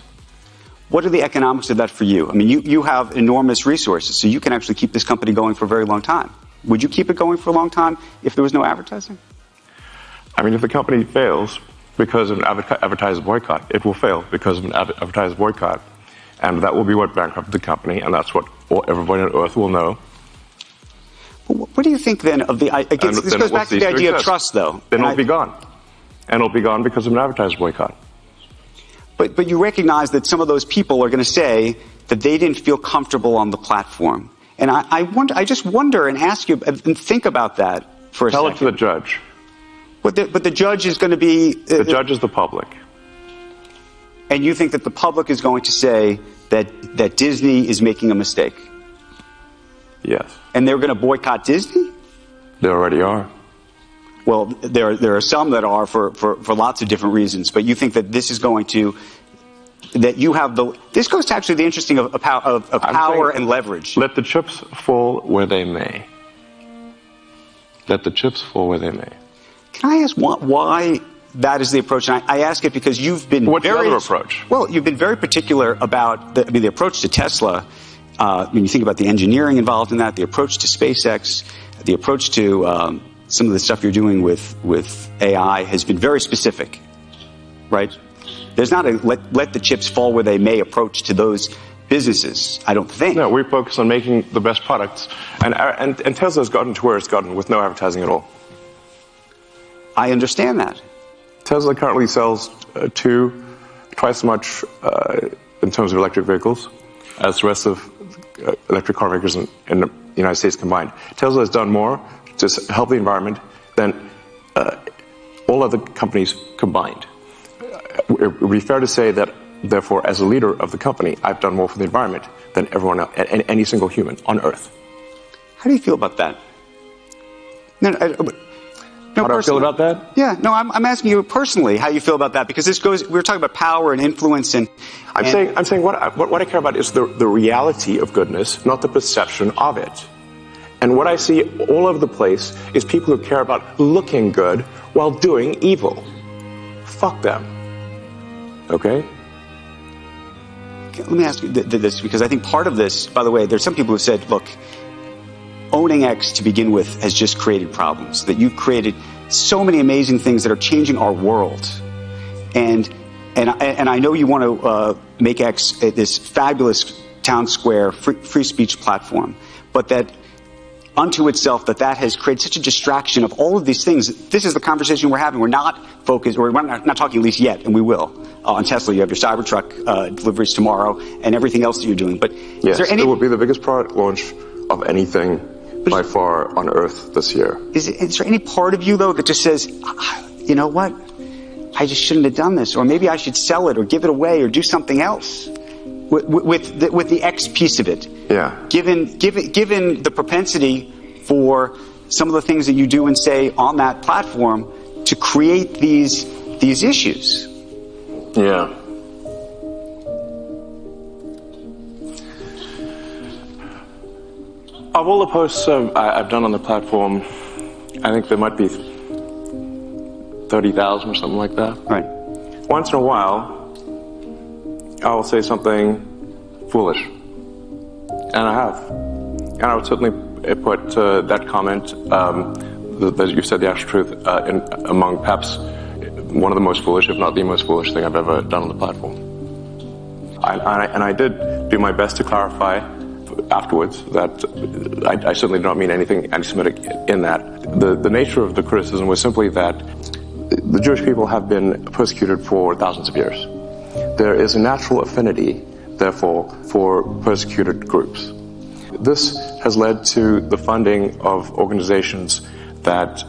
What are the economics of that for you? I mean, you, you have enormous resources, so you can actually keep this company going for a very long time. Would you keep it going for a long time if there was no advertising? I mean, if the company fails because of an adver- advertiser boycott, it will fail because of an ad- advertiser boycott. And that will be what bankrupted the company, and that's what all, everybody on Earth will know. What do you think then of the? I, I guess And this goes back to the idea of trust, though. Then it'll I- be gone. And it'll be gone because of an advertiser boycott. But, but you recognize that some of those people are going to say that they didn't feel comfortable on the platform. And I, I wonder, I just wonder and ask you and think about that for a Tell it to the judge. but, the, but the judge is going to be. uh, The judge is the public. And you think that the public is going to say that, that Disney is making a mistake. Yes. And they're going to boycott Disney? They already are. Well, there, there are some that are for, for, for lots of different reasons, but you think that this is going to, that you have the, this goes to actually the interesting of, of, of, of power and leverage. Let the chips fall where they may. Let the chips fall where they may. Can I ask why, why that is the approach? And I, I ask it because you've been What's the very other approach? Well, you've been very particular about the, I mean, the approach to Tesla. Uh, when you think about the engineering involved in that, the approach to SpaceX, the approach to um, some of the stuff you're doing with with AI has been very specific, right? There's not a let let the chips fall where they may approach to those businesses. I don't think. No, we focus on making the best products. And, and, and Tesla's gotten to where it's gotten with no advertising at all. I understand that. Tesla currently sells uh, two, twice as much uh, in terms of electric vehicles as the rest of uh, electric car makers in, in the United States combined. Tesla has done more to help the environment than uh, all other companies combined. Uh, It would be fair to say that, therefore, as a leader of the company, I've done more for the environment than everyone else, a- a- any single human on Earth. How do you feel about that? No, no, I- no How do I feel personally. about that? Yeah, no, I'm, I'm asking you personally how you feel about that because this goes. We were talking about power and influence, and I'm and- saying, I'm saying what, I, what, what I care about is the, the reality of goodness, not the perception of it. And what I see all over the place is people who care about looking good while doing evil. Fuck them. Okay? let me ask you th- th- this because I think part of this, by the way, there's some people who said, look, owning X to begin with has just created problems. That you've created so many amazing things that are changing our world, and and I- and I know you want to uh, make X uh, this fabulous town square free, free speech platform, but that unto itself that that has created such a distraction of all of these things. This is the conversation we're having. We're not focused, or we're not, not talking at least yet, and we will. Uh, on Tesla, you have your Cybertruck uh, deliveries tomorrow, and everything else that you're doing. But Yes, is there any? it will be the biggest product launch of anything by far on Earth this year. Is, is there any part of you though that just says, "Ah, you know what? I just shouldn't have done this, or maybe I should sell it, or give it away, or do something else with, with, the, with the X piece of it. Yeah. Given given given the propensity for some of the things that you do and say on that platform to create these these issues. Yeah. Of all the posts uh, I, I've done on the platform, I think there might be 30,000 or something like that. Right. Once in a while, I will say something foolish. And I have. And I would certainly put uh, that comment, um, that you said the actual truth, uh, in, among perhaps one of the most foolish, if not the most foolish thing I've ever done on the platform. I, I, and I did do my best to clarify afterwards that I, I certainly do not mean anything anti-Semitic in that. The, the nature of the criticism was simply that the Jewish people have been persecuted for thousands of years. There is a natural affinity, therefore, for persecuted groups. This has led to the funding of organizations that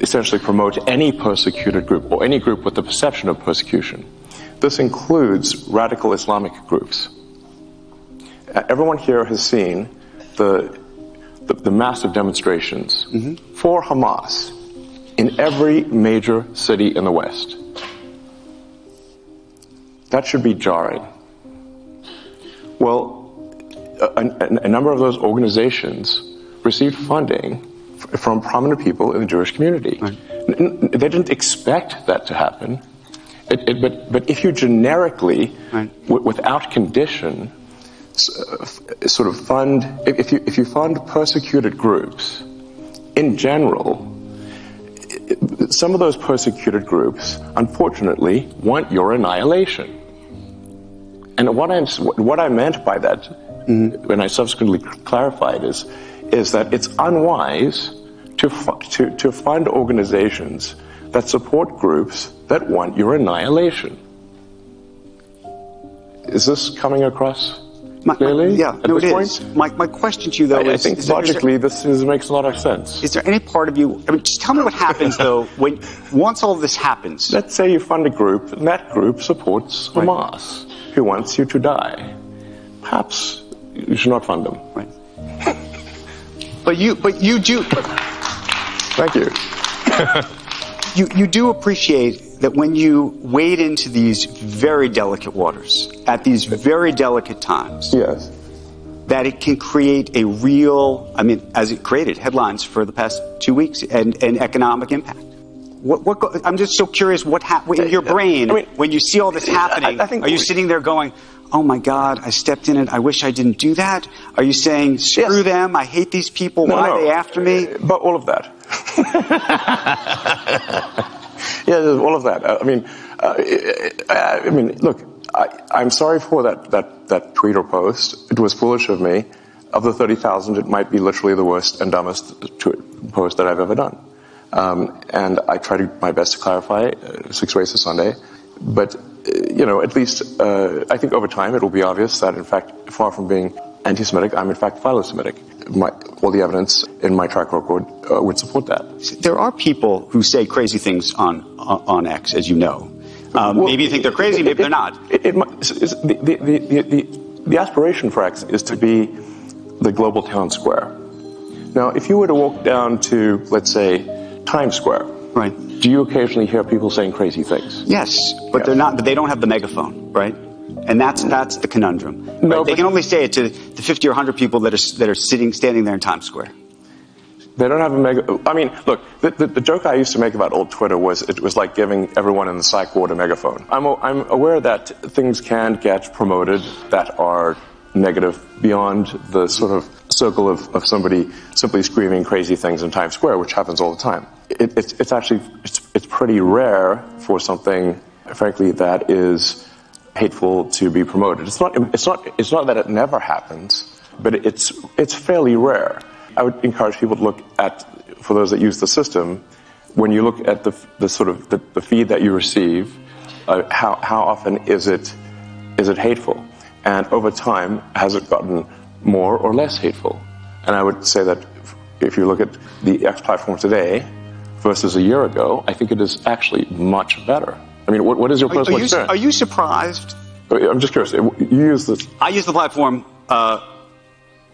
essentially promote any persecuted group or any group with the perception of persecution. This includes radical Islamic groups. Everyone here has seen the the, the massive demonstrations mm-hmm. for Hamas in every major city in the West. That should be jarring. Well, a, a- a number of those organizations received funding f- from prominent people in the Jewish community. N- they didn't expect that to happen. It, it, but, but if you generically, w- without condition, s- uh, f- sort of fund, if, you, if you fund persecuted groups, in general, some of those persecuted groups, unfortunately, want your annihilation. And what, I'm, what I meant by that, when I subsequently clarified, is, is that it's unwise to, to, to fund organizations that support groups that want your annihilation. Is this coming across My- my- clearly? yeah, at no, it point? is. My, my question to you, though, I, I is, think is is there- logically this is, makes a lot of sense. Is there any part of you? I mean, just tell me what happens though when once all this happens. Let's say you fund a group, and that group supports Hamas, who wants you to die. Perhaps you should not fund them. Right. But you, but you do, Thank you. you, you do appreciate that when you wade into these very delicate waters at these very delicate times, Yes. that it can create a real, I mean, as it created headlines for the past two weeks and, and economic impact. What, what, go- I'm just so curious what happened in your brain I mean, when you see all this happening. I- I think- are you sitting there going, "Oh my God, I stepped in it. I wish I didn't do that"? Are you saying, "Screw Yes. them. I hate these people. No, Why no. are they after me"? But all of that. yeah, all of that. Uh, I mean, uh, I I mean, look, I, I'm sorry for that, that, that tweet or post. It was foolish of me. Of the 30,000, it might be literally the worst and dumbest tweet, post that I've ever done. Um, and I try to my best to clarify uh, six ways to Sunday. But, uh, you know, at least uh, I think over time it will be obvious that, in fact, far from being anti-Semitic, I'm in fact philo-Semitic. My, all the evidence in my track record uh, would support that. There are people who say crazy things on on, on X, as you know. Um, Well, maybe you think they're crazy, it- maybe it- they're not. It, it, might- it's- it's- the, the, the, the, the, the aspiration for X is to be the global town square. Now, if you were to walk down to, let's say, Times Square, Right. do you occasionally hear people saying crazy things? Yes, but Yeah. they're not. But they don't have the megaphone, right? And that's that's the conundrum. right? No, they can only say it to the 50 or 100 people that are that are sitting standing there in Times Square. They don't have a mega. I mean, look, the, the, the joke I used to make about old Twitter was it was like giving everyone in the psych ward a megaphone. I'm, I'm aware that things can get promoted that are negative beyond the sort of circle of, of somebody simply screaming crazy things in Times Square, which happens all the time. It, it's, it's actually it's, it's pretty rare for something, frankly, that is hateful to be promoted. It's not, it's not, it's not that it never happens, but it's, it's fairly rare. I would encourage people to look at, for those that use the system, when you look at the, the sort of the, the feed that you receive, uh, how, how often is it, is it hateful? And over time, has it gotten more or less hateful? And I would say that if you look at the X platform today versus a year ago, I think it is actually much better. I mean, what, what is your Are, are personal you experience? are you surprised? Uh, I'm just curious. Uh, you use this. I use the platform uh,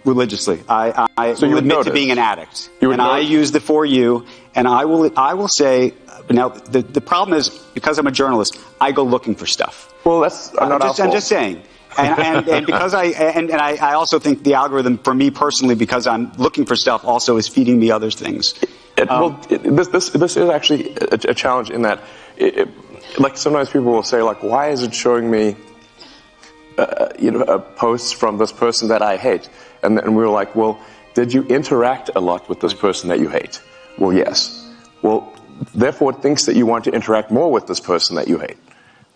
religiously. I, I So you will admit notice. to being an addict, and I use the for you. And I will I will say uh, now the the problem is because I'm a journalist, I go looking for stuff. Well, that's I'm I'm not just, I'm just saying. And, and, and because I and, and I, I also think the algorithm for me personally, because I'm looking for stuff, also is feeding me other things. It, well, it, this, this, this is actually a, a challenge in that, it, like sometimes people will say, like, why is it showing me, uh, you know, uh, posts from this person that I hate? And then we were like, well, did you interact a lot with this person that you hate? Well, yes. Well, therefore, it thinks that you want to interact more with this person that you hate.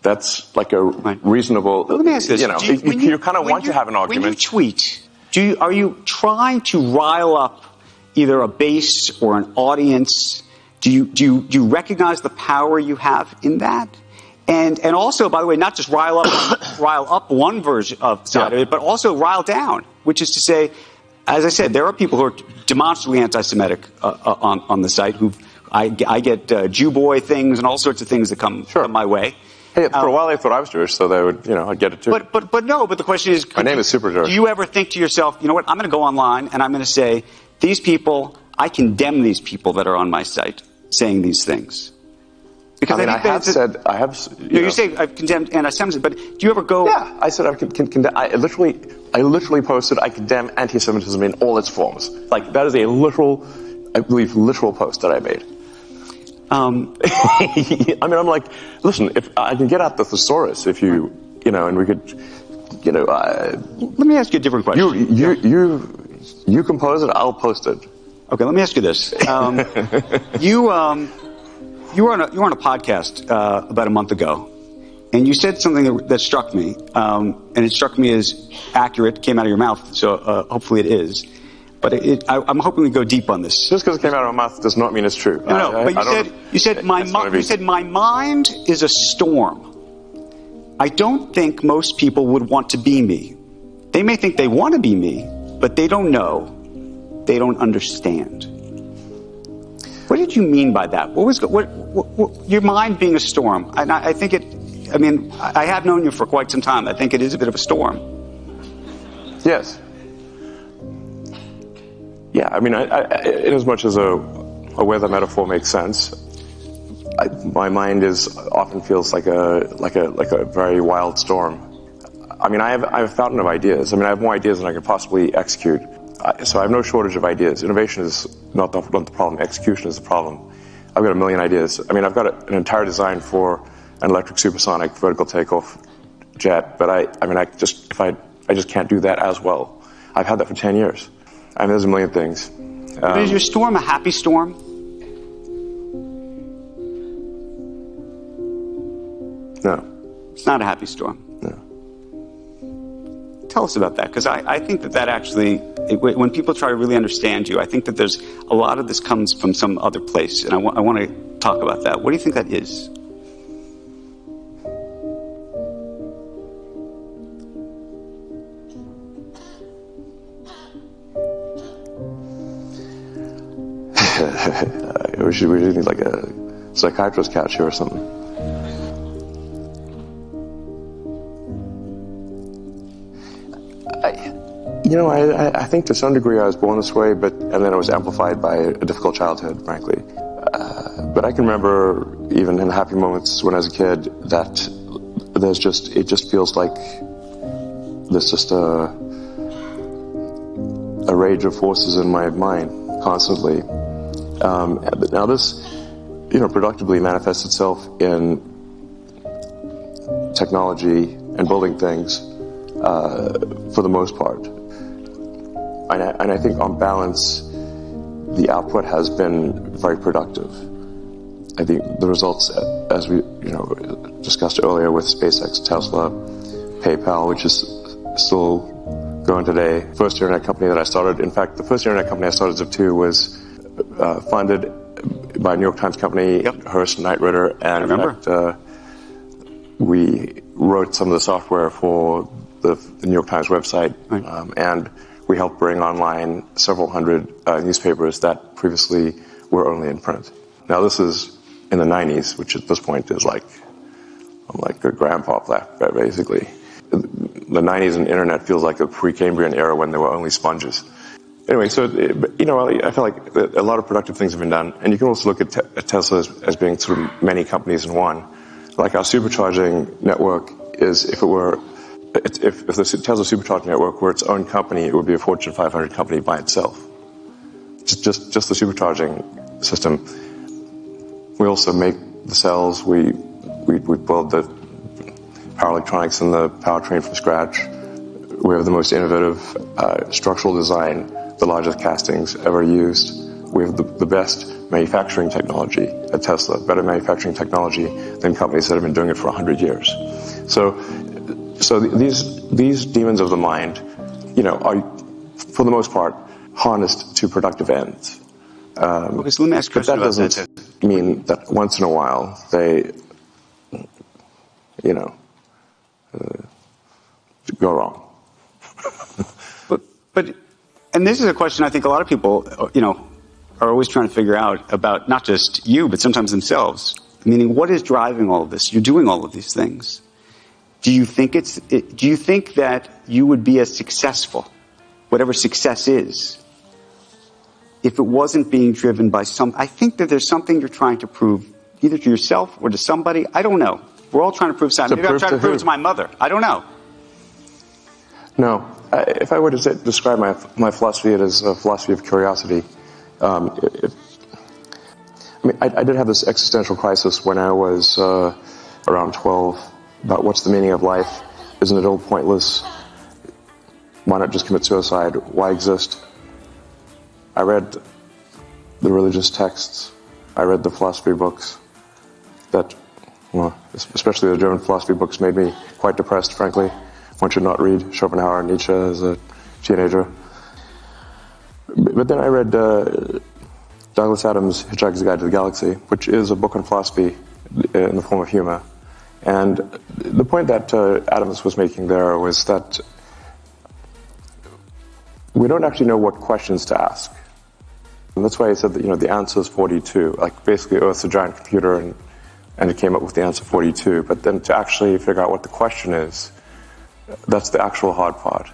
That's like a reasonable. Let me ask this: You know, you, you, you kind of want you- to have an argument. When you tweet, do you, are you trying to rile up either a base or an audience? Do you do you, do you recognize the power you have in that? And and also, by the way, not just rile up rile up one version of side Yeah. of it, but also rile down, which is to say, as I said, there are people who are demonstrably anti-Semitic uh, uh, on on the site who. I, I get uh, Jew boy things and all sorts of things that come, Sure. come my way. Hey, for a um, while they thought I was Jewish, so they would, you know, I'd get it too. But but but no. But the question is, My name is Super Jewish. Do you ever think to yourself, you know what? I'm going to go online and I'm going to say these people, I condemn these people that are on my site saying these things. Because I, mean, I, that have said I have. You, You, know, you say I've condemned anti-Semitism, but do you ever go? Yeah, I said I can, can, can I literally, I literally posted I condemn anti-Semitism in all its forms. Like that is a literal, I believe, literal post that I made. Um, I mean, I'm like, listen, if I can get out the thesaurus, if you, you know, and we could, you know, uh, let me ask you a different question. you, you, you, you compose it, I'll post it. Okay, let me ask you this. Um, you, um, you, were on a, you were on a podcast uh, about a month ago, and you said something that, that struck me, um, and it struck me as accurate, came out of your mouth, so uh, hopefully it is. But it, it, I, I'm hoping we go deep on this. Just because it came out of my mouth does not mean it's true. No, no, I- but you said you said my mi- you said my mind is a storm. I don't think most people would want to be me. They may think they want to be me, but they don't know. They don't understand. What did you mean by that? What was what, what, what your mind being a storm? And I, I think it. I mean, I have known you for quite some time. I think it is a bit of a storm. Yes. Yeah, I mean, I, I, in as much as a, a weather metaphor makes sense, I, my mind is often feels like a like a like a very wild storm. I mean, I have I have a fountain of ideas. I mean, I have more ideas than I could possibly execute. I, so I have no shortage of ideas. Innovation is not the, not the problem. Execution is the problem. I've got a million ideas. I mean, I've got a, an entire design for an electric supersonic vertical takeoff jet, but I I mean, I just if I I just can't do that as well. I've had that for ten years. I mean, there's a million things. But is um, your storm a happy storm? No. It's not a happy storm. No. Tell us about that, because I, I think that that actually, it, when people try to really understand you, I think that there's a lot of this comes from some other place, and I wa- I want to talk about that. What do you think that is? We should should need like a psychiatrist couch here or something. I, you know, I, I- think to some degree I was born this way, but and then it was amplified by a difficult childhood, frankly. Uh, but I can remember even in happy moments when I was a kid that there's just it just feels like there's just a a rage of forces in my mind constantly. Um, now this, you know, productively manifests itself in technology and building things uh, for the most part. And I, and I think on balance, the output has been very productive. I think the results, as we you know discussed earlier with SpaceX, Tesla, PayPal, which is still going today. First internet company that I started. In fact, the first internet company I started, Zip2, was uh, funded by New York Times company, Hearst Knight Ridder, and remember. fact, uh, we wrote some of the software for the, the New York Times website, um, and we helped bring online several hundred uh, newspapers that previously were only in print. Now this is in the 90s, which at this point is like I'm like a grandpa, basically. The 90s and internet feels like a Precambrian era when there were only sponges. Anyway, so you know, I feel like a lot of productive things have been done, and you can also look at, te- at Tesla as, as being sort of many companies in one. Like our supercharging network is, if it were, if, if the Tesla supercharging network were its own company, it would be a Fortune 500 company by itself. Just, just, just the supercharging system. We also make the cells. We, we, we build the power electronics and the powertrain from scratch. We have the most innovative uh, structural design, the largest castings ever used. We have the, the best manufacturing technology at Tesla, better manufacturing technology than companies that have been doing it for 100 years. So, so these, these demons of the mind, you know, are, for the most part, harnessed to productive ends. Um, Okay, so let me ask you but that doesn't mean that once in a while they, you know, uh, go wrong. But, but, and this is a question I think a lot of people, you know, are always trying to figure out about not just you, but sometimes themselves. Meaning, what is driving all of this? You're doing all of these things. Do you think it's? Do you think that you would be as successful, whatever success is, if it wasn't being driven by some, I think that there's something you're trying to prove either to yourself or to somebody. I don't know. We're all trying to prove something. To Maybe I'm trying to, to prove who? it to my mother. I don't know. No. If I were to describe my, my philosophy, it is a philosophy of curiosity. Um, I mean, I, I did have this existential crisis when I was uh, around 12 about what's the meaning of life? Isn't it all pointless? Why not just commit suicide? Why exist? I read the religious texts. I read the philosophy books that, well, especially the German philosophy books made me quite depressed, frankly. One should not read Schopenhauer and Nietzsche as a teenager. But then I read uh, Douglas Adams' Hitchhiker's Guide to the Galaxy, which is a book on philosophy in the form of humor. And the point that uh, Adams was making there was that we don't actually know what questions to ask. And that's why he said that, you know, the answer is 42. Like, basically, Earth's a giant computer, and, and it came up with the answer 42. But then to actually figure out what the question is, that's the actual hard part.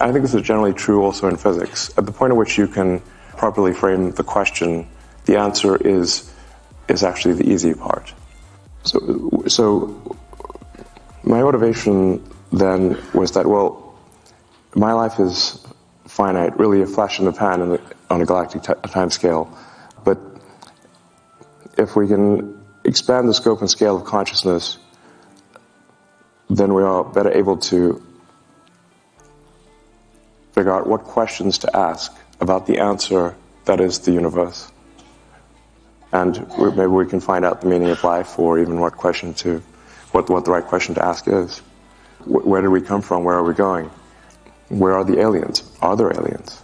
I think this is generally true also in physics. At the point at which you can properly frame the question, the answer is, is actually the easy part. So, so my motivation then was that, well, my life is finite, really a flash in the pan in the, on a galactic t- time scale. But if we can expand the scope and scale of consciousness, then we are better able to figure out what questions to ask about the answer that is the universe. And maybe we can find out the meaning of life or even what question to, what, what the right question to ask is. Wh- Where did we come from? Where are we going? Where are the aliens? Are there aliens?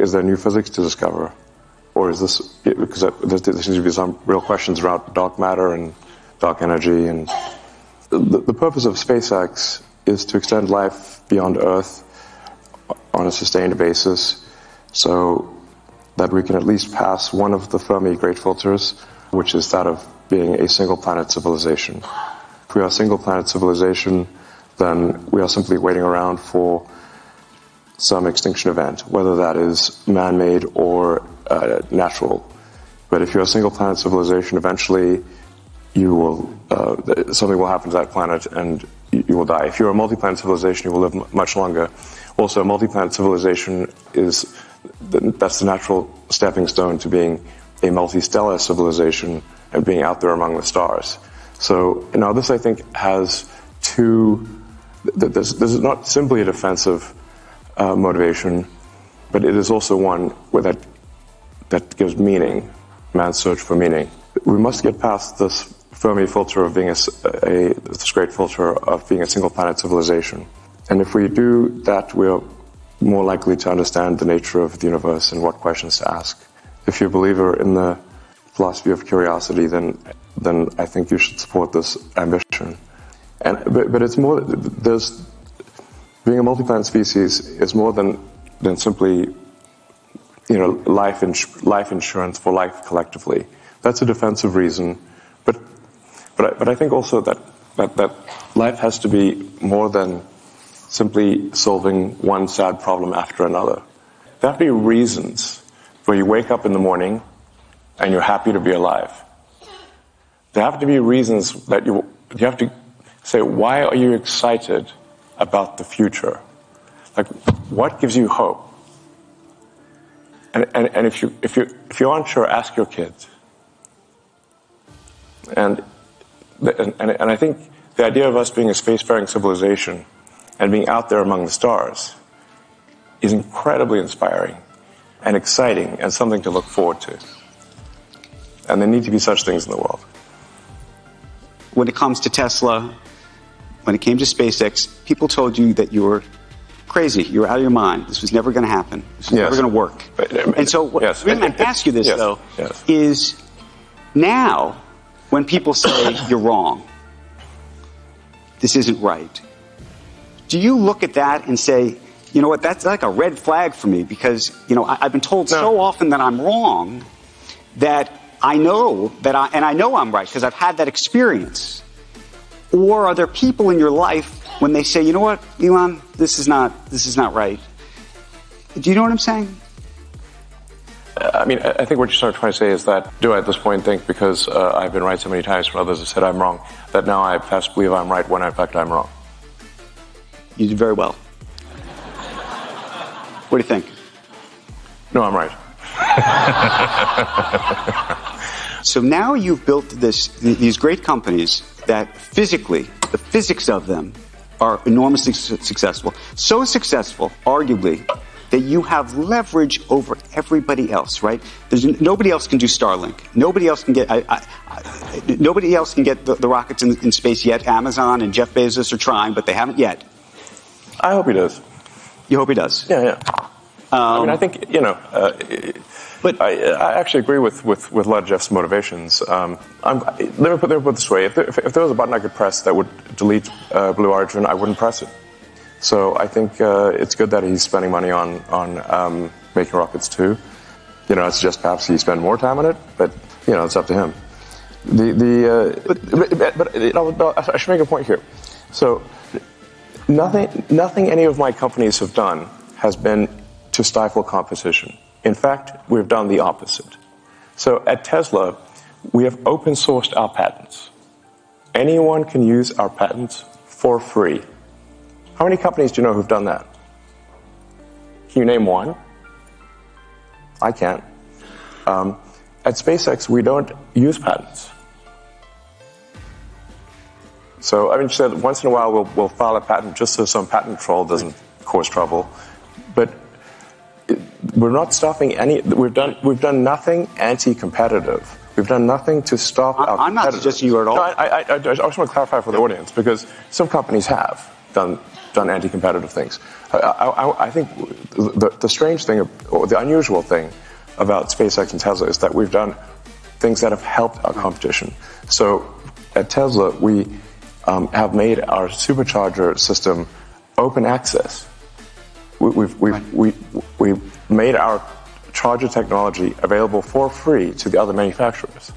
Is there new physics to discover? Or is this, because there there seems to be some real questions about dark matter and dark energy. And the, the purpose of SpaceX is to extend life beyond Earth on a sustained basis so that we can at least pass one of the Fermi great filters, which is that of being a single planet civilization. If we are a single planet civilization, then we are simply waiting around for some extinction event, whether that is man made or uh, natural. But if you're a single planet civilization, eventually you will, uh, something will happen to that planet and you, will die. If you're a multi planet civilization, you will live m- much longer. Also, a multi planet civilization is th- that's the natural stepping stone to being a multi stellar civilization and being out there among the stars. So, now this I think has two, th- this, this is not simply a defensive uh, motivation, but it is also one that, that gives meaning, man's search for meaning. We must get past this Fermi filter of being a, a- this great filter of being a single planet civilization. And if we do that, we're more likely to understand the nature of the universe and what questions to ask. If you're a believer in the philosophy of curiosity, then then I think you should support this ambition. And but, but it's more there's being a multi-planet species is more than than simply you know life ins- life insurance for life collectively. That's a defensive reason, but but I, but I think also that, that that life has to be more than simply solving one sad problem after another. There have to be reasons where you wake up in the morning and you're happy to be alive. There have to be reasons that you you have to say why are you excited about the future? Like what gives you hope? And, and, and if you if you if you aren't sure, ask your kids. And, and and I think the idea of us being a spacefaring civilization and being out there among the stars is incredibly inspiring and exciting and something to look forward to. And there need to be such things in the world. When it comes to Tesla, when it came to SpaceX, people told you that you were crazy. You were out of your mind. This was never going to happen. This was Yes. never going to work. But, uh, and so, what, yes. the reason I ask you this, yes, though, is now when people say you're wrong, this isn't right, do you look at that and say, you know what, that's like a red flag for me because, you know, I, I've been told so often that I'm wrong that I know that I, and I know I'm right because I've had that experience. Or are there people in your life when they say, you know what, Elon, this is not, this is not right. Do you know what I'm saying? I mean, I think what you're sort of trying to say is that do I at this point think because uh, I've been right so many times when others have said I'm wrong, that now I to believe I'm right when in fact I'm wrong? You did very well. What do you think? No, I'm right. so now you've built this, these great companies that physically, the physics of them are enormously su- successful. So successful, arguably, that you have leverage over everybody else, right? There's nobody else can do Starlink. Nobody else can get. I, I, I, nobody else can get the, the rockets in, in, space yet. Amazon and Jeff Bezos are trying, but they haven't yet. I hope he does. You hope he does. Yeah, yeah. Um, I mean, I think you know. Uh, but I, I, actually agree with, with, with a lot of Jeff's motivations. Um, let, me put, let me put it this way: if there, if, if there, was a button I could press that would delete uh, Blue Origin, I wouldn't press it. So I think uh, it's good that he's spending money on on um, making rockets too. You know, it's just perhaps he spend more time on it, but you know, it's up to him. The the uh, but, but, but I should make a point here. So nothing nothing any of my companies have done has been to stifle competition. In fact, we've done the opposite. So at Tesla, we have open sourced our patents. Anyone can use our patents for free. How many companies do you know who've done that? Can you name one? I can't. Um, at SpaceX, we don't use patents. So, I mean, said once in a while we'll, we'll file a patent just so some patent troll doesn't cause trouble. But it, we're not stopping any. We've done we've done nothing anti-competitive. We've done nothing to stop I'm, our. I'm not suggesting you at all. No, I, I, I, I just want to clarify for the audience because some companies have done done anti-competitive things. I, I, I think the, the strange thing, or the unusual thing about SpaceX and Tesla is that we've done things that have helped our competition. So at Tesla, we um, have made our supercharger system open access. We, we've, we've, we, we've made our charger technology available for free to the other manufacturers.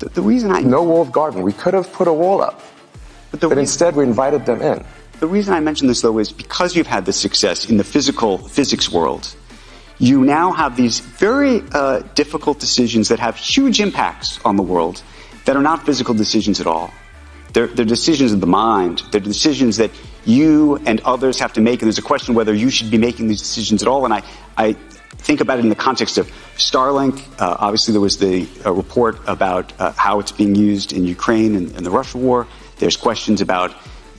The, the reason I... No walled garden. We could have put a wall up. But, but reason... instead we invited them in. The reason I mention this, though, is because you've had this success in the physical physics world, you now have these very uh, difficult decisions that have huge impacts on the world that are not physical decisions at all. They're, they're, decisions of the mind. They're decisions that you and others have to make, and there's a question whether you should be making these decisions at all. And I, I think about it in the context of Starlink. Uh, obviously, there was the uh, report about uh, how it's being used in Ukraine and, and the Russia war. There's questions about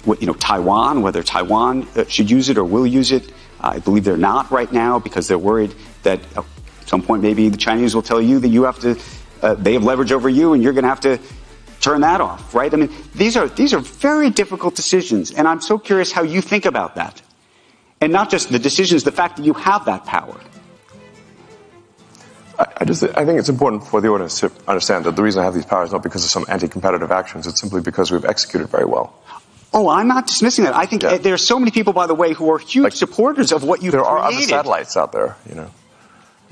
you know, Taiwan, whether Taiwan uh, should use it or will use it. I believe they're not right now because they're worried that at some point maybe the Chinese will tell you that you have to, uh, they have leverage over you and you're going to have to turn that off, right? I mean, these are, these are very difficult decisions. And I'm so curious how you think about that. And not just the decisions, the fact that you have that power. I just I think it's important for the audience to understand that the reason I have these powers is not because of some anti-competitive actions. It's simply because we've executed very well. Oh, I'm not dismissing that. I think yeah. there are so many people, by the way, who are huge like, supporters of what you've there created. There are other satellites out there, you know.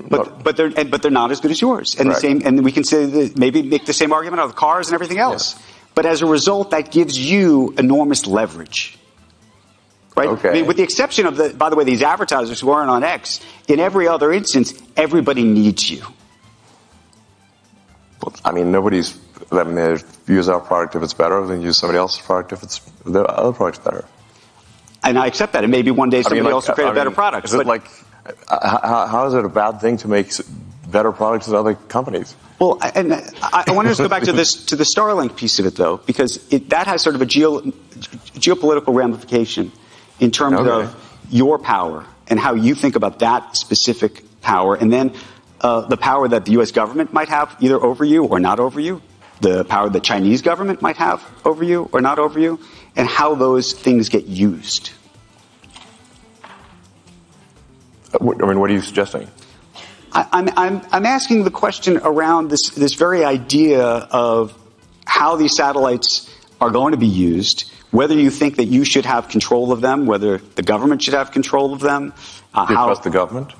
But but they're but they're not as good as yours, and the same. And we can say that maybe make the same argument of the cars and everything else. Yeah. But as a result, that gives you enormous leverage. Right? Okay. I mean, with the exception of the, by the way, these advertisers who aren't on X, in every other instance, everybody needs you. Well, I mean, nobody's let me use our product if it's better than use somebody else's product if it's the other product's better. And I accept that. And maybe one day somebody I mean, like, else will create I a better mean, product. Is it like, how, how is it a bad thing to make better products than other companies? Well, and I, I want to go back to this to the Starlink piece of it though, because it, that has sort of a geo, geopolitical ramification in terms okay. of your power and how you think about that specific power, and then uh, the power that the U.S. government might have either over you or not over you, the power the Chinese government might have over you or not over you, and how those things get used. I mean, what are you suggesting? I, am I'm, I'm, I'm asking the question around this, this very idea of how these satellites are going to be used, whether you think that you should have control of them, whether the government should have control of them. Uh, Do you how, trust the government?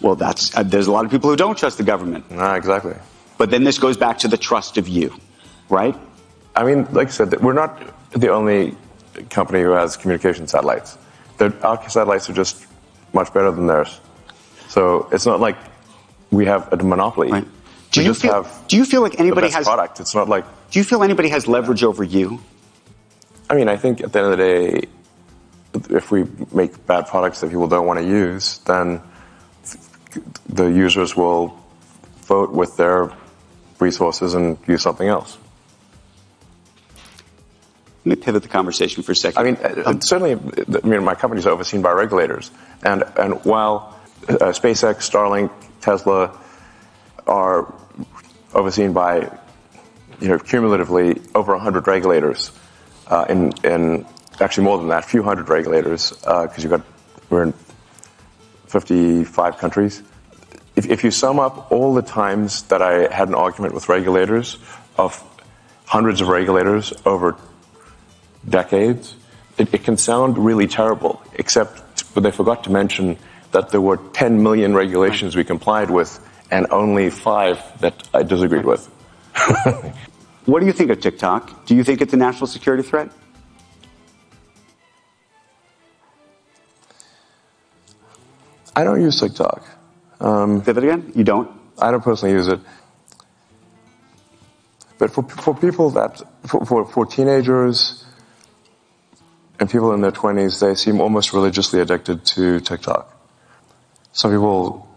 Well, that's uh, there's a lot of people who don't trust the government. Ah, exactly. But then this goes back to the trust of you, right? I mean, like I said, we're not the only company who has communication satellites. our satellites are just much better than theirs. So it's not like we have a monopoly. Right. Do we you feel? have Do you feel like anybody has? product. It's not like Do you feel anybody has leverage over you? I mean, I think at the end of the day, if we make bad products that people don't want to use, then the users will vote with their resources and use something else. Let me pivot the conversation for a second. I mean, uh, certainly, I mean, my companies are overseen by regulators, and and while uh, SpaceX, Starlink, Tesla are overseen by, you know, cumulatively over 100 regulators, uh, in in actually more than that, a few hundred regulators, because you've got we're in 55 countries. If, if you sum up all the times that I had an argument with regulators of hundreds of regulators over decades, it, it can sound really terrible, except but they forgot to mention that there were 10 million regulations we complied with and only five that I disagreed with. what do you think of TikTok? Do you think it's a national security threat? I don't use TikTok. Um, Say that again. You don't. I don't personally use it. But for, for people that, for, for, for teenagers and people in their 20s, they seem almost religiously addicted to TikTok. Some people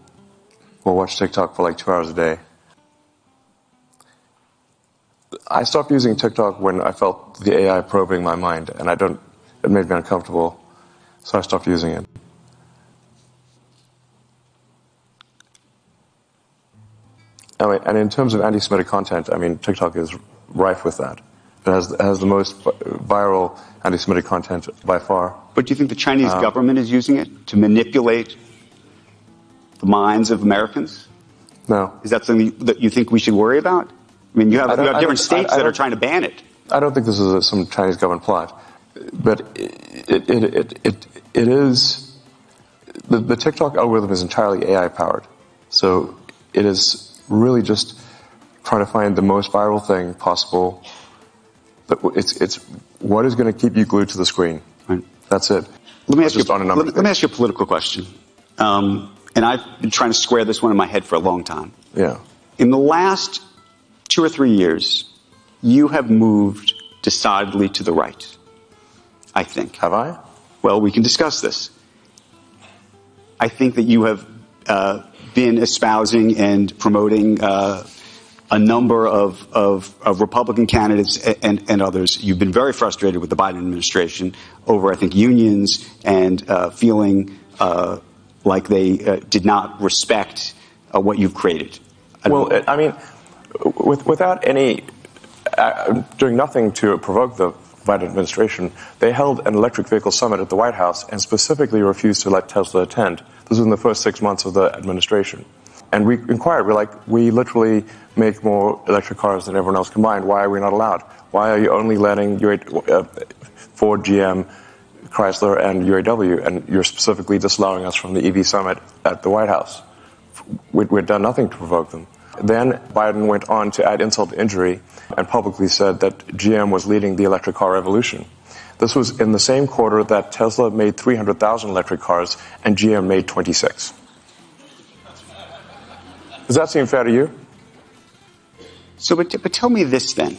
will watch TikTok for like two hours a day. I stopped using TikTok when I felt the AI probing my mind, and I don't, it made me uncomfortable, so I stopped using it. I mean, and in terms of anti-Semitic content, I mean, TikTok is rife with that. It has, it has the most viral anti-Semitic content by far. But do you think the Chinese Um, government is using it to manipulate the minds of Americans? No. Is that something that you think we should worry about? I mean, you have, you have different states I- I that are trying to ban it. I don't think this is a, some Chinese government plot, but it, it, it, it, it, it is, the, the TikTok algorithm is entirely AI powered. So it is really just trying to find the most viral thing possible. But It's, it's what is going to keep you glued to the screen. Right. That's it. Let me ask you. on a Let, number me- let me ask you a political question. Um, and I've been trying to square this one in my head for a long time. Yeah. In the last two or three years, you have moved decidedly to the right. I think. Have I? Well, we can discuss this. I think that you have uh, been espousing and promoting uh, a number of, of, of Republican candidates and, and others. You've been very frustrated with the Biden administration over, I think, unions and uh, feeling uh, like they uh, did not respect uh, what you've created. I Well, know. I mean, with, without any, uh, doing nothing to provoke the Biden administration, they held an electric vehicle summit at the White House and specifically refused to let Tesla attend. This was in the first six months of the administration. And we inquired, we're like, we literally make more electric cars than everyone else combined. Why are we not allowed? Why are you only letting UA, uh, Ford, GM, Chrysler, and UAW, and you're specifically disallowing us from the EV summit at the White House? We'd, we'd done nothing to provoke them. Then Biden went on to add insult to injury and publicly said that GM was leading the electric car revolution. This was in the same quarter that Tesla made 300,000 electric cars and GM made 26. Does that seem fair to you? So, but, but tell me this then.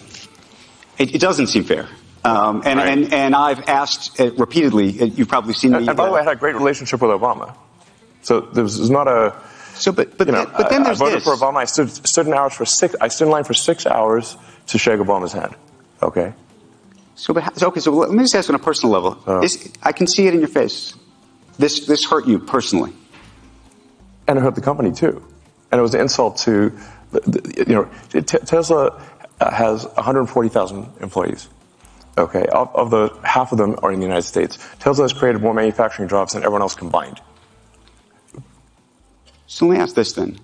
It, it doesn't seem fair. Um, and, Right. and, and I've asked uh, repeatedly, uh, you've probably seen me. And, and by the uh, way, I had a great relationship with Obama. So there was not a, so, but, but, you know, then, but then I, there's I voted this. for Obama. I stood, stood in hours for six, I stood in line for six hours to shake Obama's hand. Okay? So, but, so, okay, so let me just ask on a personal level. Oh. This, I can see it in your face. This, this hurt you personally. and it hurt the company too. And it was an insult to, the, the, you know, T- Tesla uh, has 140,000 employees. Okay, of, of the half of them are in the United States. Tesla has created more manufacturing jobs than everyone else combined. So let me ask this then.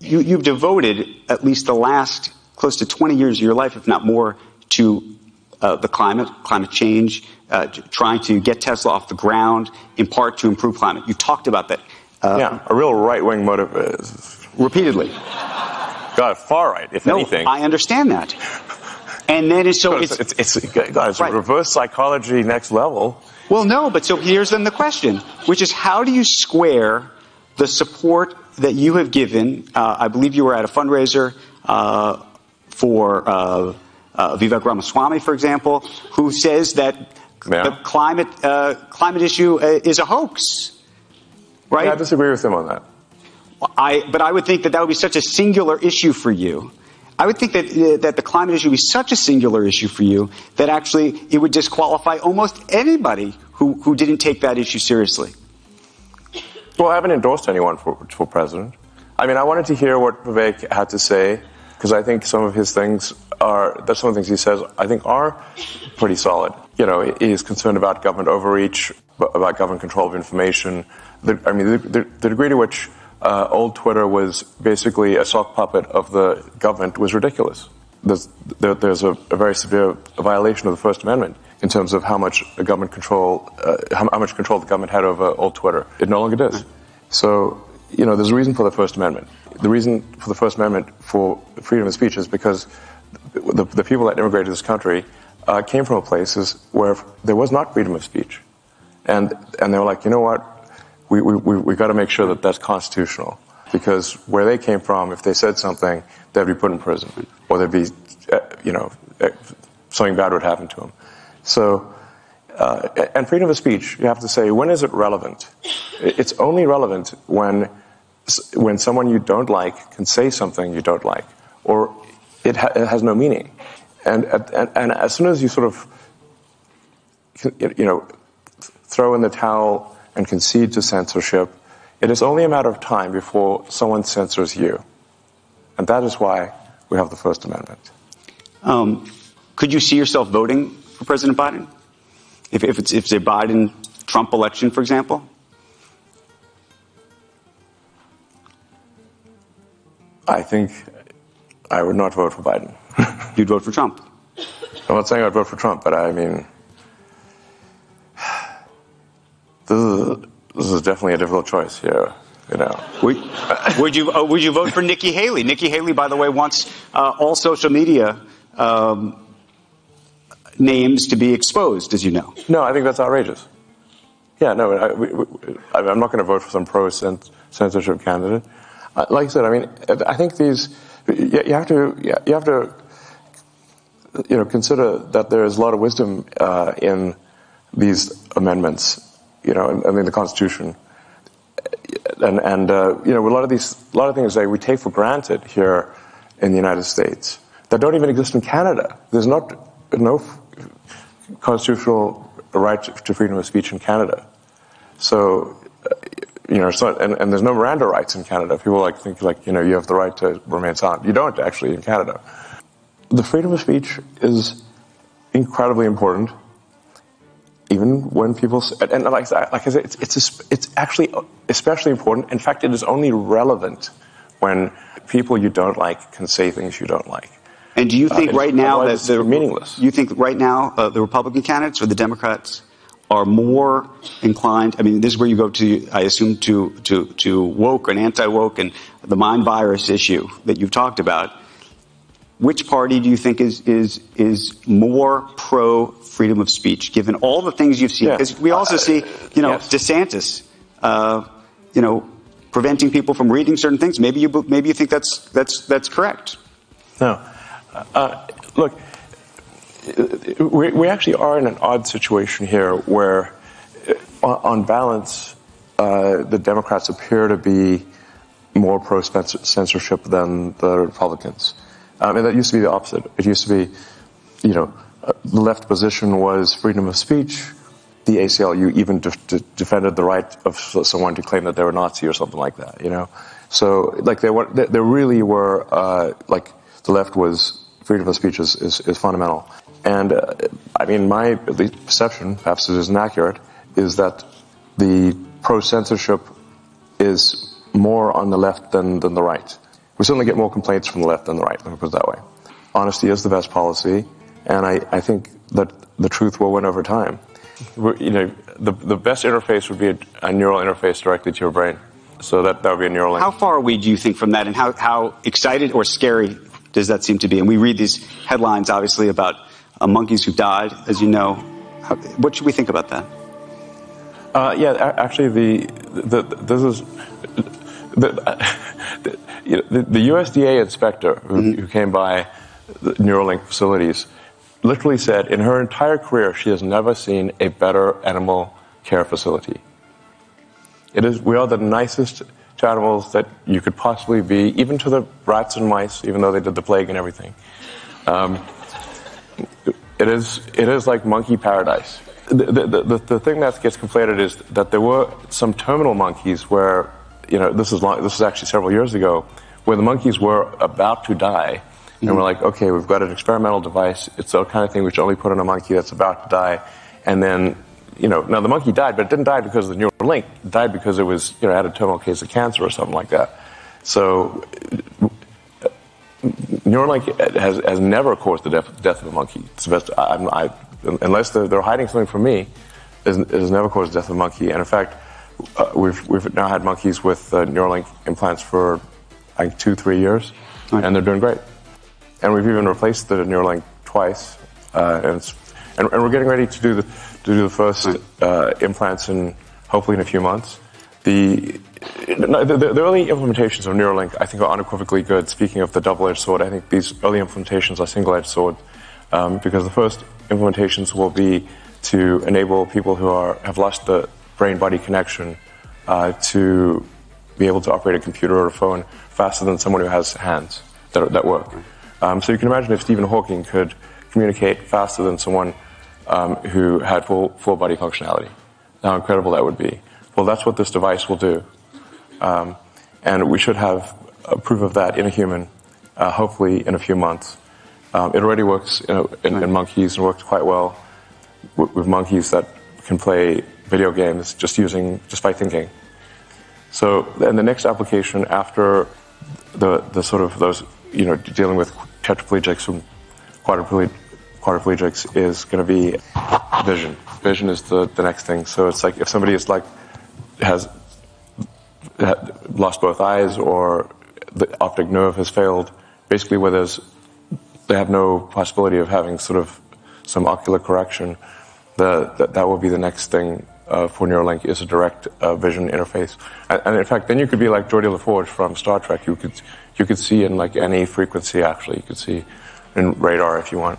You, you've devoted at least the last close to 20 years of your life, if not more, to uh, the climate, climate change, uh, trying to get Tesla off the ground, in part to improve climate. You talked about that uh, yeah, a real right-wing motive is, repeatedly. God, far right, if No, anything. I understand that. And then it's, so it's, it's, it's, it's, God, it's Right. reverse psychology next level. Well, no, but so here's then the question, which is how do you square the support that you have given, uh, I believe you were at a fundraiser uh, for uh, uh Vivek Ramaswamy, for example, who says that yeah. the climate uh, climate issue uh, is a hoax. Right? Yeah, I disagree with him on that. I, but I would think that that would be such a singular issue for you. I would think that uh, that the climate issue would be such a singular issue for you that actually it would disqualify almost anybody who, who didn't take that issue seriously. Well, I haven't endorsed anyone for, for president. I mean, I wanted to hear what Vivek had to say because I think some of his things are, that's some of the things he says, I think are pretty solid. You know, he's concerned about government overreach, about government control of information. The, I mean, the, the, the degree to which uh, old Twitter was basically a sock puppet of the government was ridiculous. There's, there, there's a, a, very severe violation of the First Amendment in terms of how much government control, uh, how, how, much control the government had over old Twitter. It no longer does. So, you know, there's a reason for the First Amendment. The reason for the First Amendment for freedom of speech is because the, the people that immigrated to this country uh, came from places where there was not freedom of speech. And, and they were like, you know what? We, we, we, we got to make sure that that's constitutional. Because where they came from, if they said something, they'd be put in prison. Or they'd be, uh, you know, uh, something bad would happen to them. So, uh, and freedom of speech, you have to say, when is it relevant? It's only relevant when, when someone you don't like can say something you don't like, or it, ha- it has no meaning. And, and, and as soon as you sort of, you know, throw in the towel and concede to censorship, it is only a matter of time before someone censors you. And that is why we have the First Amendment. Um, could you see yourself voting for President Biden? If, if, it's, if it's a Biden Trump election, for example? I think I would not vote for Biden. You'd vote for Trump? I'm not saying I'd vote for Trump, but I mean, this is, this is definitely a difficult choice here. You know, would, would you uh, would you vote for Nikki Haley? Nikki Haley, by the way, wants uh, all social media um, names to be exposed, as you know. No, I think that's outrageous. Yeah, no, I, am not going to vote for some pro censorship candidate. Like I said, I mean, I think these you, have to you have to you know consider that there is a lot of wisdom uh, in these amendments. You know, I mean the Constitution, and and uh, you know a lot of these a lot of things that we take for granted here in the United States that don't even exist in Canada. There's not no constitutional right to freedom of speech in Canada. So, you know, not, and, and, there's no Miranda rights in Canada. People like think like, you know, you have the right to remain silent. You don't actually in Canada. The freedom of speech is incredibly important, even when people, and like, like I said, it's, it's, it's actually especially important. In fact, it is only relevant when people you don't like can say things you don't like. And do you think uh, right now that they're meaningless? You think right now uh, the Republican candidates or the Democrats are more inclined? I mean, this is where you go to, I assume, to to to woke and anti-woke and the mind virus issue that you've talked about. Which party do you think is is is more pro freedom of speech, given all the things you've seen? Because yeah. we also uh, see, you know, yes. DeSantis, uh, you know, preventing people from reading certain things. Maybe you maybe you think that's that's that's correct. No. Uh, look, we, we, actually are in an odd situation here where, uh, on balance, uh, the Democrats appear to be more pro censorship than the Republicans. I mean, that used to be the opposite. It used to be, you know, the left position was freedom of speech. The ACLU even de- de- defended the right of someone to claim that they were Nazi or something like that. You know, so like they were, really were uh, like the left was freedom of speech is, is, is fundamental. And uh, I mean, my perception, perhaps it isn't accurate, is that the pro censorship is more on the left than, than the right. We certainly get more complaints from the left than the right, let me put it that way. Honesty is the best policy, and I, I think that the truth will win over time. We're, you know, the, the best interface would be a, a, neural interface directly to your brain. So that, that would be a neural link. How far away do you think from that, and how, how excited or scary does that seem to be? And we read these headlines, obviously, about uh, monkeys who died, as you know. How, what should we think about that? Uh, yeah, actually, the, the, this is the, the, you know, the, the USDA inspector who, who came by the Neuralink facilities literally said in her entire career she has never seen a better animal care facility. It is, we are the nicest to animals that you could possibly be, even to the rats and mice, even though they did the plague and everything. Um, it is, it is like monkey paradise. The, the, the, the thing that gets conflated is that there were some terminal monkeys where, you know, this is, long, this is actually several years ago, where the monkeys were about to die. And mm-hmm. we're like, okay, we've got an experimental device. It's the kind of thing we should only put on a monkey that's about to die. And then, you know, now the monkey died, but it didn't die because of the Neuralink. It died because it was, you know, had a terminal case of cancer or something like that. So Neuralink has, has never caused the death, death of a monkey. It's the best, I, I, unless they're, they're, hiding something from me, it has never caused the death of a monkey. And in fact, uh, we've, we've now had monkeys with uh, Neuralink implants for like two, three years, and they're doing great. And we've even replaced the Neuralink twice, uh, and, and, and, we're getting ready to do the, to do the first uh, implants in hopefully in a few months. The, the, the, early implementations of Neuralink, I think, are unequivocally good. Speaking of the double-edged sword, I think these early implementations are single-edged sword um, because the first implementations will be to enable people who are have lost the brain-body connection uh, to be able to operate a computer or a phone faster than someone who has hands that, that work. Um, so you can imagine if Stephen Hawking could communicate faster than someone um, who had full, full body functionality. How incredible that would be. Well, that's what this device will do. Um, and we should have a proof of that in a human, uh, hopefully in a few months. Um, it already works in, in, monkeys and works quite well with, with monkeys that can play video games just using, just by thinking. So, and the next application after the, the sort of those you know, dealing with tetraplegics and quadriplegics is going to be vision. Vision is the, the next thing. So it's like if somebody is like, has lost both eyes or the optic nerve has failed, basically where there's, they have no possibility of having sort of some ocular correction, the, that, that will be the next thing uh, for Neuralink is a direct uh, vision interface. And, and, in fact, then you could be like Geordi LaForge from Star Trek. You could you could see in like any frequency actually. You could see in radar if you want.